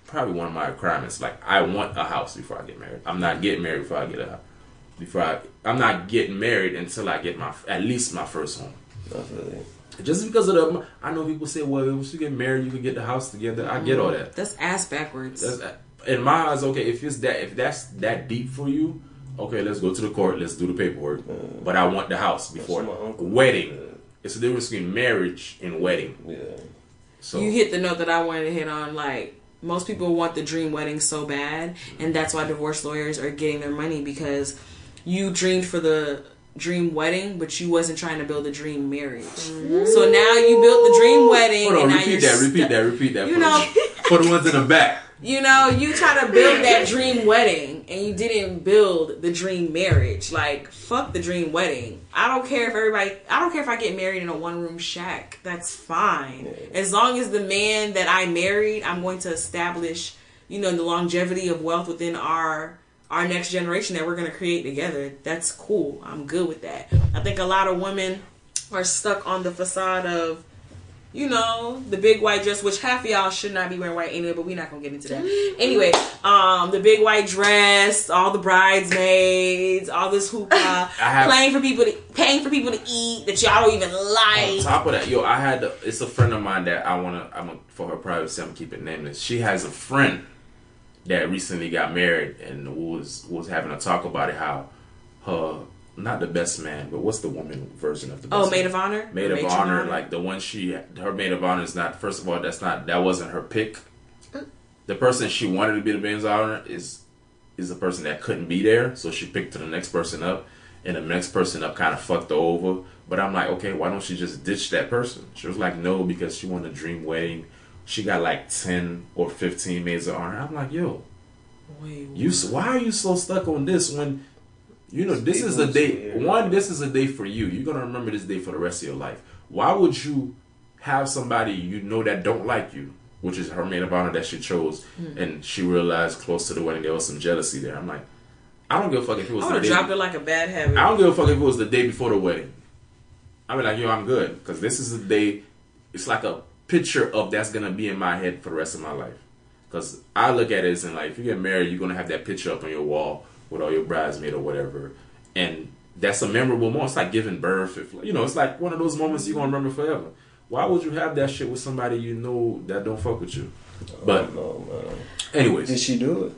probably one of my requirements. Like I want a house before I get married. I'm not getting married before I get a. Before I, I'm not getting married until I get my at least my first home. I feel you. Just because of the, I know people say, well, once you get married, you can get the house together. I get all mm-hmm. that. that's ass backwards. That's in my eyes okay. If it's that, if that's that deep for you, okay, let's go to the court. Let's do the paperwork. Mm. But I want the house before That's my uncle. wedding. It's the difference between marriage and wedding. Yeah, So you hit the note that I wanted to hit on. Like most people want the dream wedding so bad, and that's why divorce lawyers are getting their money because you dreamed for the dream wedding, but you wasn't trying to build a dream marriage. Mm. So now you built the dream wedding, Hold on, and now repeat you're that, repeat stu- that, repeat that. You for, know- the, for the ones in the back. You know, you try to build that dream wedding and you didn't build the dream marriage. Like, fuck the dream wedding. I don't care if everybody, I don't care if I get married in a one room shack. That's fine. As long as the man that I married, I'm going to establish, you know, the longevity of wealth within our our next generation that we're going to create together. That's cool. I'm good with that. I think a lot of women are stuck on the facade of you know, the big white dress, which half of y'all should not be wearing white anyway, but we're not gonna get into that. Anyway, um, the big white dress, all the bridesmaids, all this hoopah, have- playing for people to paying for people to eat that y'all don't even like. On top of that, yo, I had to, it's a friend of mine that I wanna I'm a, for her privacy, I'm gonna keep it nameless. She has a friend that recently got married and was was having a talk about it how her not the best man, but what's the woman version of the best Oh, man? maid of honor, maid of Matron honor, like the one she her maid of honor is not first of all that's not that wasn't her pick. Mm. The person she wanted to be the maid of honor is is the person that couldn't be there, so she picked the next person up. and the next person up kind of fucked her over. But I'm like, okay, why don't she just ditch that person? She was like, no, because she wanted a dream wedding. She got like ten or fifteen maids of honor. I'm like, yo, Wait, you why are you so stuck on this when you know this is a day one this is a day for you you're gonna remember this day for the rest of your life why would you have somebody you know that don't like you which is her maid of honor that she chose Hmm. and she realized close to the wedding there was some jealousy there i'm like i don't give a fuck if it was I the day dropped it like a bad habit. I don't give a fuck if it was the day before the wedding. I mean, like, yo, I'm good because this is the day. It's like a picture of that's gonna be in my head for the rest of my life. Because I look at it as in like, if you get married, you're gonna have that picture up on your wall with all your bridesmaid or whatever, and that's a memorable moment. It's like giving birth. If you know, it's like one of those moments you're gonna remember forever. Why would you have that shit with somebody you know that don't fuck with you? But no, man. anyways, Did she do it?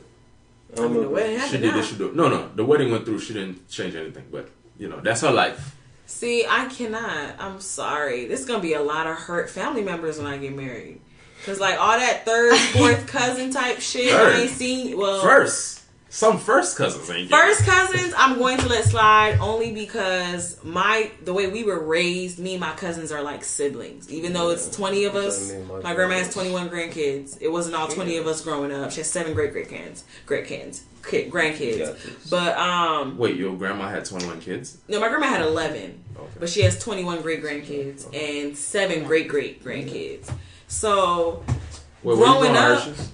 I I mean, the wedding she happened did now. it. She do. No, no, the wedding went through. She didn't change anything, but you know, that's her life. See, I cannot. I'm sorry. This is gonna be a lot of hurt family members when I get married. Cause like all that third, fourth cousin type shit, Third. I ain't seen. Well, First, some first cousins ain't First cousins, I'm going to let slide only because my the way we were raised, me and my cousins are like siblings. Even though it's 20 of us, what I mean, my my grandma has 21 grandkids. It wasn't all 20 of us growing up. She has seven great great kids, great kids, kid, grandkids. Got this. But um, Wait, your grandma had 21 kids? no, my grandma had 11, Okay. but she has 21 great grandkids and seven great great grandkids. So Wait, where growing you going, up- Hershey's?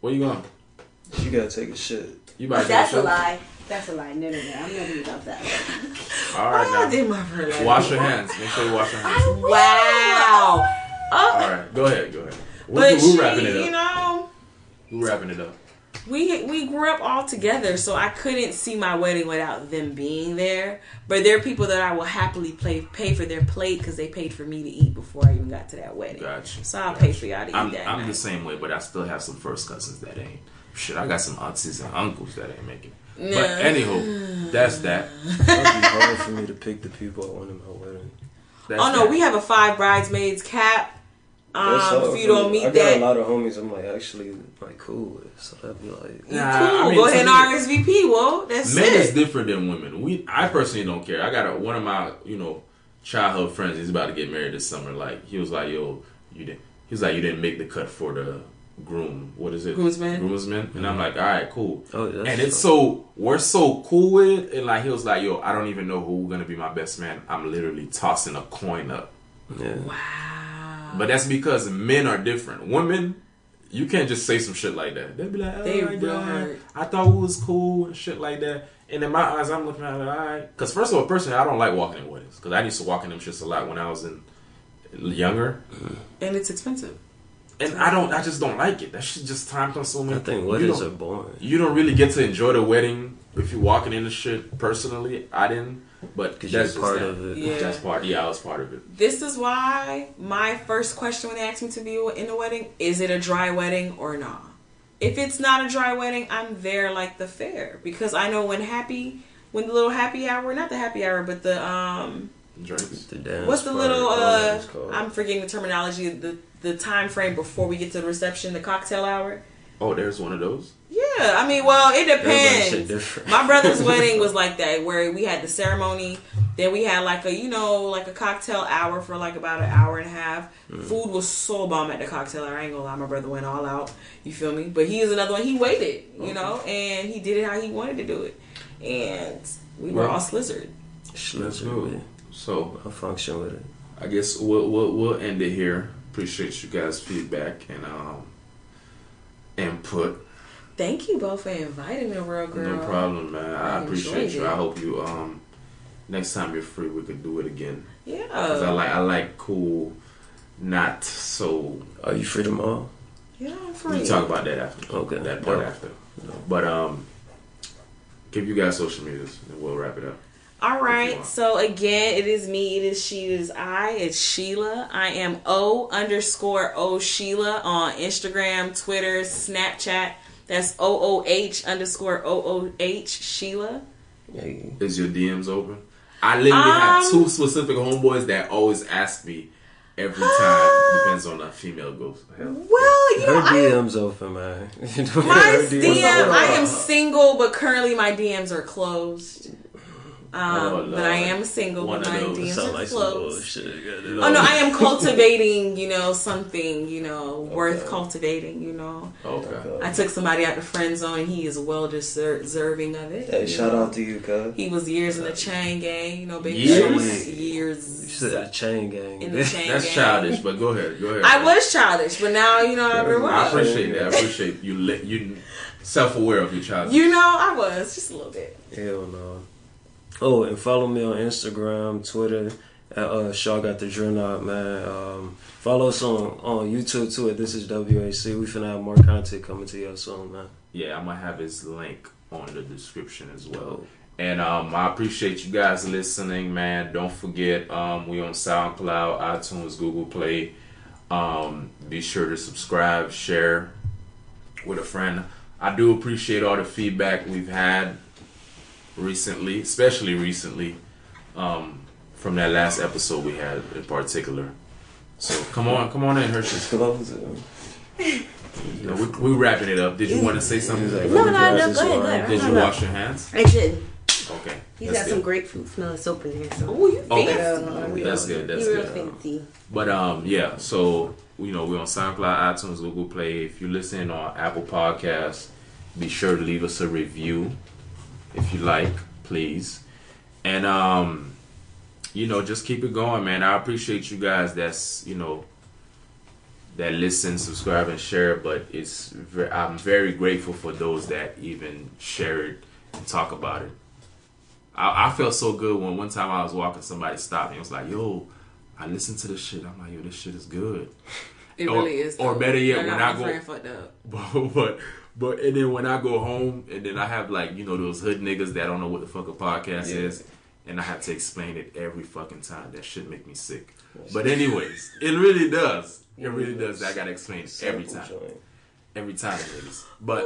Where you going? You gotta take a shit. You about to That's take a lie. That's a lie. No, no, no. I'm not even about that. All right, I now. did my first. Wash your hands. Make sure you wash your hands. Wow. Oh, All right, go ahead, go ahead. We're, but we're she, wrapping it up. you know. We're wrapping it up. We we grew up all together, so I couldn't see my wedding without them being there. But there are people that I will happily pay pay for their plate because they paid for me to eat before I even got to that wedding. Gotcha. So I'll Gotcha. pay for y'all to eat I'm, that I'm night. the same way, but I still have some first cousins that ain't. Shit, I got some aunties and uncles that ain't making it. But Nah. anywho, that's that. It'd be hard for me to pick the people I want in my wedding. That's Oh no, that. we have a five bridesmaids cap. That's Um, hard if you don't me. meet I got that, a lot of homies I'm like actually like cool with, so I'd be like, Nah, cool. I mean, Go ahead and RSVP. Well, that's Men is different than women. We, I personally don't care. I got a, one of my, you know, childhood friends. He's about to get married this summer. Like he was like, "Yo, you didn't." He's like, "You didn't make the cut for the groom. What is it? Groomsman? Groomsman." And I'm like, "All right, cool." oh, that's and it's so we're so cool with it. And like he was like, "Yo, I don't even know who's gonna be my best man. I'm literally tossing a coin up." yeah. Wow. But that's because men are different. Women, you can't just say some shit like that. They'll be like, oh They my God, hurt. I thought we was cool and shit like that. And in my eyes, I'm looking at it, all right. Because first of all, personally, I don't like walking in weddings. Because I used to walk in them shits a lot when I was in younger. and it's expensive. And I don't, I just don't like it. That shit just time consuming. I think weddings are boring. you don't really get to enjoy the wedding if you're walking in the shit personally. I didn't. But Because that's part just of it. Yeah. That's part. Yeah, I was part of it. This is why my first question when they asked me to be in the wedding is it a dry wedding or not? If it's not a dry wedding, I'm there like the fair because I know when happy, when the little happy hour, not the happy hour, but the um, Drinks. The dance what's the little uh. I'm forgetting the terminology, the the time frame before we get to the reception, the cocktail hour. Oh, there's one of those. Yeah, I mean, well, it depends. My brother's wedding was like that, where we had the ceremony, then we had like a you know like a cocktail hour for like about an hour and a half. Mm. Food was so bomb at the cocktail hour. I ain't gonna lie, my brother went all out. You feel me? But he is another one. He waited, you know, and he did it how he wanted to do it, and we were Well, all slizzard. Let's Schlitzer, go. man. So I'll function with it. I guess we'll, we'll we'll end it here. Appreciate you guys' feedback and um input. Thank you both for inviting me, real girl. No problem, man. I, I appreciate you. it. I hope you um next time you're free we could do it again. Yeah. 'Cause I like I like cool, not so. Are you free tomorrow? yeah, I'm free. We talk about that after. Okay. That part Dope. after. But um, give you guys social medias and we'll wrap it up. All If you right. want. So again, it is me. It is she. It is I. It's Sheila. I am O underscore O Sheila on Instagram, Twitter, Snapchat. That's O O H underscore O O H Sheila. Is your DMs open? I literally have Um, two specific homeboys that always ask me every time. Depends on the female ghost. Well, you Her know, I, DM's open, man. my Her DM. I am single, but currently my DMs are closed. Um, Oh, but I Lord. am single. One but of my those. DMs Sound are like some closed. bullshit. Oh no, I am cultivating, you know, something, you know, worth cultivating, you know. Okay. I took somebody out the friend zone. He is well deser- deserving of it. Hey, shout know. out to you, cuz. He was years in the chain gang, you know, baby Years? showing You said the chain gang. in the chain That's gang. childish, but go ahead. Go ahead. I was childish, but now you know I grew I appreciate that. I appreciate you. Li- you self aware of your child. You know I was just a little bit. Hell no. Oh, and follow me on Instagram, Twitter, at uh, Shaw got the drill out, man. Um, follow us on, on YouTube too. At this is WAC. We finna have more content coming to y'all soon, man. yeah, I'm gonna have his link on the description as well. And um, I appreciate you guys listening, man. Don't forget, um, we on SoundCloud, iTunes, Google Play. Um, be sure to subscribe, share with a friend. I do appreciate all the feedback we've had recently, especially recently, um, from that last episode we had in particular. So come on, come on in, Hershey. Close it. You know, we, are wrapping it up. Did you want to say something? Like, No, no, let no, go ahead, go ahead. Did you wash your hands? I did. Okay. He's that's got some good. grapefruit smelling soap in here, so. Oh, you Okay. fancy. That's good. That's He's real good. fancy. But um, yeah. So you know, we're on SoundCloud, iTunes, Google Play. If you're listening on Apple Podcasts, be sure to leave us a review if you like, please. And um, you know, just keep it going, man. I appreciate you guys. That's you know that listen, subscribe, and share. But it's I'm very grateful for those that even share it and talk about it. I, I felt so good when one time I was walking, somebody stopped me. It was like, "Yo, I listened to this shit. I'm like, yo, this shit is good." It Or- really is. or better yet, when I go- friend fucked up. But, but but and then when I go home and then I have like you know those hood niggas that don't know what the fuck a podcast Yeah. is, and I have to explain it every fucking time. That should make me sick. But anyways, it really does. It really does. I gotta explain it every time. Every time, ladies. But.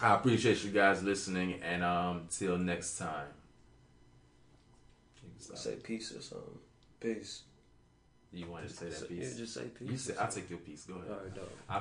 I appreciate you guys listening, and um, till next time. Say peace or something. Peace. You wanted to say that Yeah, just say peace. You said, I'll take your piece. Go ahead. All right, dog. I